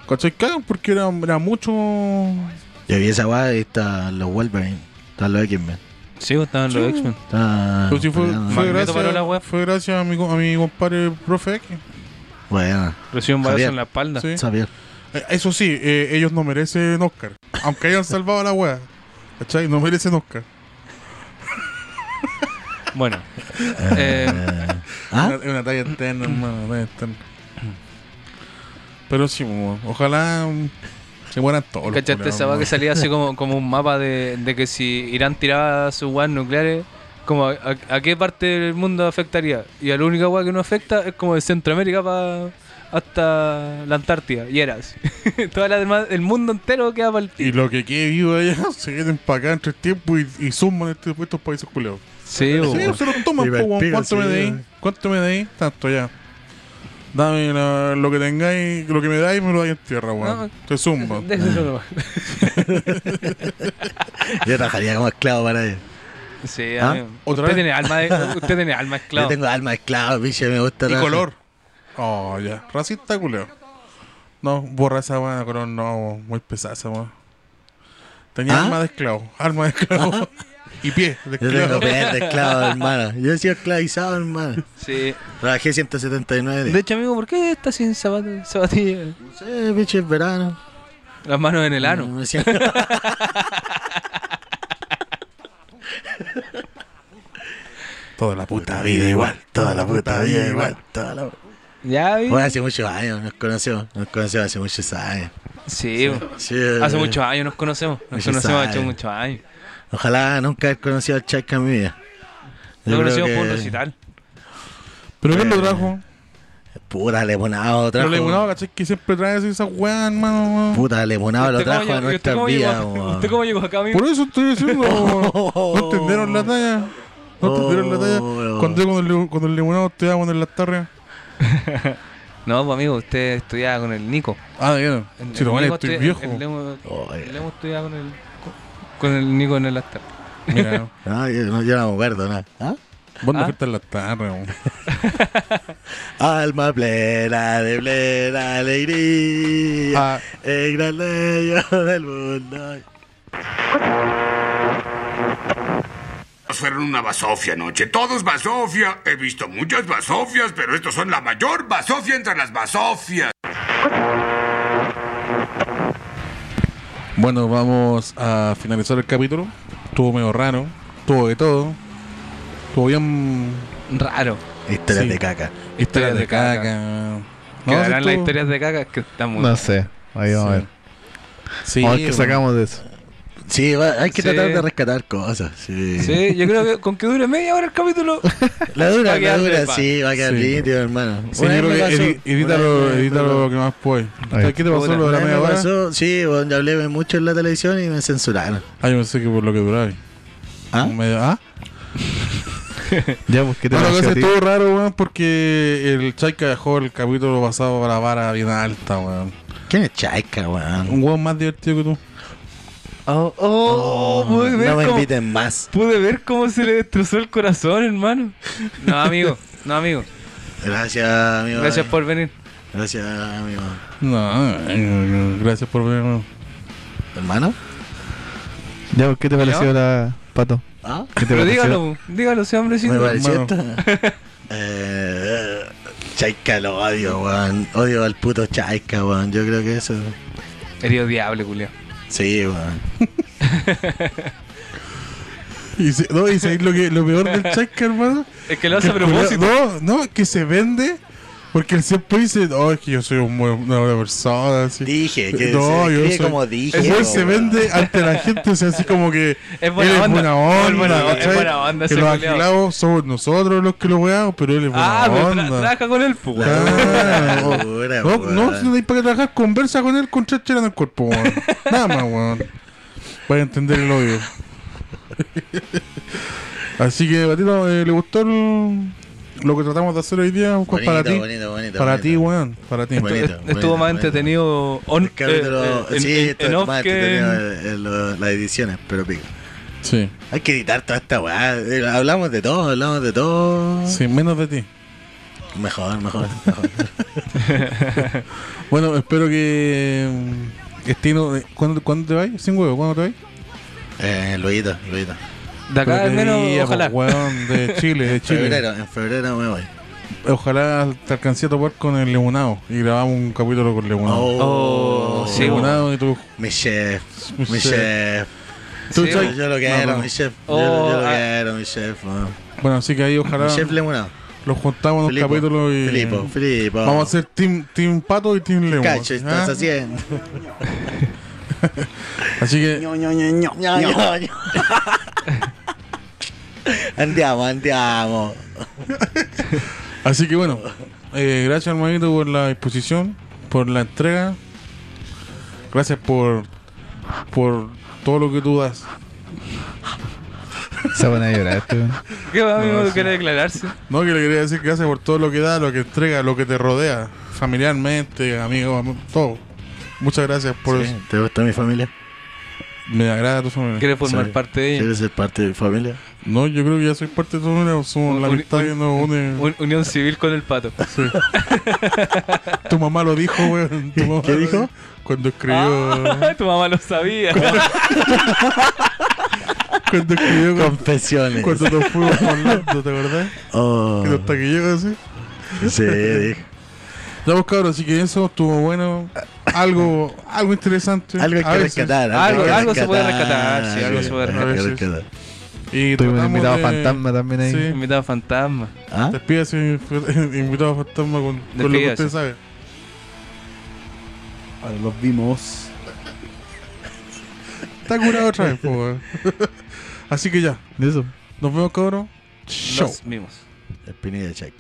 ¿Cachai? Cagan porque era, era mucho. Yo vi esa weá y están los Wolverine. Están los X-Men. Sí, pues, estaban los Sí. X-Men. Está Pero si fue, fue, Magneto paró la gracias, fue gracias a mi, a mi compadre profe X. Bueno, Recibió un balazo en la espalda. Sí. Xavier. Eh, Eso sí, eh, ellos no merecen Oscar. Aunque hayan salvado a la wea. ¿Cachai? No merecen Oscar. Bueno. eh, ¿Ah? Una- Es una talla eterna, hermano, una talla eterna. Pero sí, mo, ojalá mm, se mueran todos. los ¿Cachaste esa que salía así como, como un mapa de, de que si Irán tiraba sus weas nucleares, como a, a- a qué parte del mundo afectaría? Y a la única weá que no afecta es como de Centroamérica pa- hasta la Antártida. Y era así. Toda la demás, el mundo entero queda para el Y lo que quede vivo allá se queden para acá entre tiempo y, y suman este- estos países culiados. Sí, Sí, weón. se lo toman, Sí, po, pico, ¿Cuánto sí, me deis? weón. ¿Cuánto me deis? Tanto ya. Dame la- lo que tengáis, lo que me dais, me lo dais en tierra, weón. No. Te. Déjalo nomás. Yo trabajaría como esclavo para ellos. Sí, ¿Ah? ¿Otra usted vez? tiene alma de, usted tiene alma esclavo. Yo tengo alma de esclavo, bicho, me gusta Y color. Oh, ya. Racista, culeo. No, borra esa weá de color, no, muy pesada esa weá. Tenía ¿Ah? alma de esclavo, alma de esclavo. Y pie de Yo tengo pies de esclavo, hermano. Yo he sido esclavizado, hermano. Sí. Trabajé 179 De hecho, amigo, ¿por qué estás sin zapato- zapatillas? No sé, bicho, es verano. Las manos en el ano. Me decían- Toda la puta vida igual, toda la puta vida igual, toda la... Ya, vi. Bueno, hace muchos años nos conocemos, nos conocemos hace muchos años. Sí, Sí, hace muchos años nos conocemos. Nos Muchos conocemos hace muchos años. Ojalá nunca haber conocido al Chaika en mi vida. Yo creo conocimos por recital. ¿Pero quién lo Eh, trajo? Puta, limonado trajo. Lo limonado, ¿cachai? Que siempre trae esas weas, hermano. Puta, limonado lo ¿Usted cómo trajo a nuestras cómo vidas. ¿Usted cómo llegó acá, amigo? Por eso estoy diciendo. ¿No entendieron la talla? ¿No entendieron la talla? Oh, Cuando yo con el, con el limonado te iba a poner las tardes. No, pues amigo, usted estudiaba con el Nico. Ah. El- Si lo el van Nico estoy viejo. El Oh, el Lemo estudiaba con el, con el Nico en el Astar. Mira, No, yo, no, yo no me acuerdo nada. ¿Ah? vos no Ah. fuiste en la tarde, weón. Alma plena de plena alegría. Ah. El gran leyo del mundo. Fueron una basofia anoche. Todos basofia. He visto muchas basofias, pero estos son la mayor basofia entre las basofias. Bueno, vamos a finalizar el capítulo. Estuvo medio raro. Estuvo de todo. Estuvo bien. Raro. Historias Sí. de caca. Historias de de caca. caca. No, sí harán las historias de caca que están muy. No sé. Ahí vamos a ver. Sí, vamos a ver qué bueno. sacamos de eso. Sí, va- hay que Sí. tratar de rescatar cosas. Sí. Sí, yo creo que con que dure media hora el capítulo. La dura, la dura, sí, va a quedar Sí. hermano. Sí, yo creo que edítalo, edítalo lo que más puedes. Ahí. ¿Qué te pasó lo de la media me hora? pasó, sí, bueno, yo hablé mucho en la televisión y me censuraron. Ah, yo pensé que por lo que duraba. ¿Ah? Medio- ¿Ah? Ya, pues, ¿qué te No, lo que estuvo raro, weón, porque el Chaika dejó el capítulo pasado para la vara bien alta, weón. ¿Quién es Chaika, weón? Un weón más divertido que tú. Oh, oh, pude ver no me cómo- inviten más. Pude ver cómo se le destrozó el corazón, hermano. No, amigo. No, amigo. Gracias, amigo. Gracias por venir. Gracias, amigo. No, eh, gracias por venir, weón. ¿Hermano? Ya, pues, ¿qué te pareció la pato? ¿Ah? ¿Qué te Pero pareció? dígalo, dígalo, sea hombrecito. ¿Me pareció hermano. esto? eh, Chaika lo odio, weón. Odio al puto Chaika, weón. Yo creo que eso. Eres odiable, Julio. Sí, weón. Y, se, no, y sabéis lo, que, lo peor del Chaika, hermano. Es que lo hace a propósito. No, no, que se vende. Porque él siempre dice, oh, es que yo soy un buen- una buena persona. Así. Dije, que no, se yo soy. como dije. Weón. se vende ante la gente, o sea, así como que. Es buena él onda. es buena onda. Es buena onda, es buena onda Que los somos nosotros los que lo weamos, pero él es buena Ah, tra- onda. trabaja con él, pues. No, no, si no hay para qué trabajar, conversa con él con chelas en el cuerpo, weón. Nada más, weón. Vaya a entender el odio. Así que, Batito, eh, ¿le gustó el- lo que tratamos de hacer hoy día? Pues, Bonito, para ti. bonito, bonito, para bonito. ti, weón. Para ti. Bonito. Estuvo más entretenido on, El capítulo, eh, eh, en- sí, en- esto en es off más que entretenido las ediciones, pero pico. Sí. Hay que editar toda esta weá. Eh, Hablamos de todo, hablamos de todo. Sí, menos de ti. Mejor, mejor, mejor. Bueno, espero que. mm, Estino, ¿cuándo, ¿cuándo te vas? Sin huevo, ¿cuándo te vas? eh, luego, luego. De acá al menos, ojalá. Weón, de Chile, de En Chile. febrero, en febrero me voy. Ojalá te alcancé a topar con el Lemonado y grabamos un capítulo con Lemonado. Oh, sí, Lemonado y tú. Mi chef, Mi mi chef. chef. Tú, Sí, Yo, lo quiero, No, mi chef. Yo, Oh, yo lo ah. quiero, mi chef. Bueno, así que ahí ojalá Mi chef limonado. los juntamos en un Filipo, capítulo y. Filipo, Filipo. Vamos a hacer Team, team Pato y Team Lemon. Cacho, estás haciendo. Así que. Andiamo, andiamo. Así que bueno, eh, gracias hermanito por la disposición, por la entrega. Gracias por por todo lo que tú das. Se van a llorar weón. ¿Qué va, amigo? No, sí. ¿Quiere declararse? No, que le quería decir que gracias por todo lo que da, lo que entrega, lo que te rodea, familiarmente, amigos, am- todo. Muchas gracias por Sí, eso. ¿Te gusta mi familia? Me agrada tu familia. ¿Quiere formar Sí. parte de ella? ¿Quieres ser parte de mi familia? No, yo creo que ya soy parte de tu familia, somos la amistad un- que nos une. Un- unión civil con el pato. Sí. tu mamá lo dijo, weón. Tu mamá ¿Qué lo dijo? Cuando escribió. Ah, tu mamá lo sabía. cuando escribió. Confesiones. cuando nos fuimos hablando, ¿te acordás? Oh, Que nos taquilló así. sí, dijo. Ya pues cabros, así que eso estuvo bueno. Algo, algo interesante. Algo hay que rescatar. Algo- hay que algo se puede rescatar, sí, algo sí, se puede rescatar. Y Tuvimos tratamos invitado de- fantasma también ahí. Sí. Invitado fantasma. ¿Ah? Despídase, invitado fantasma, con, con lo que usted sabe. Ahora los vimos. Está curado otra vez, po. Así que ya. Eso. Nos vemos, cabros. Chau. Nos vimos. Espinilla check.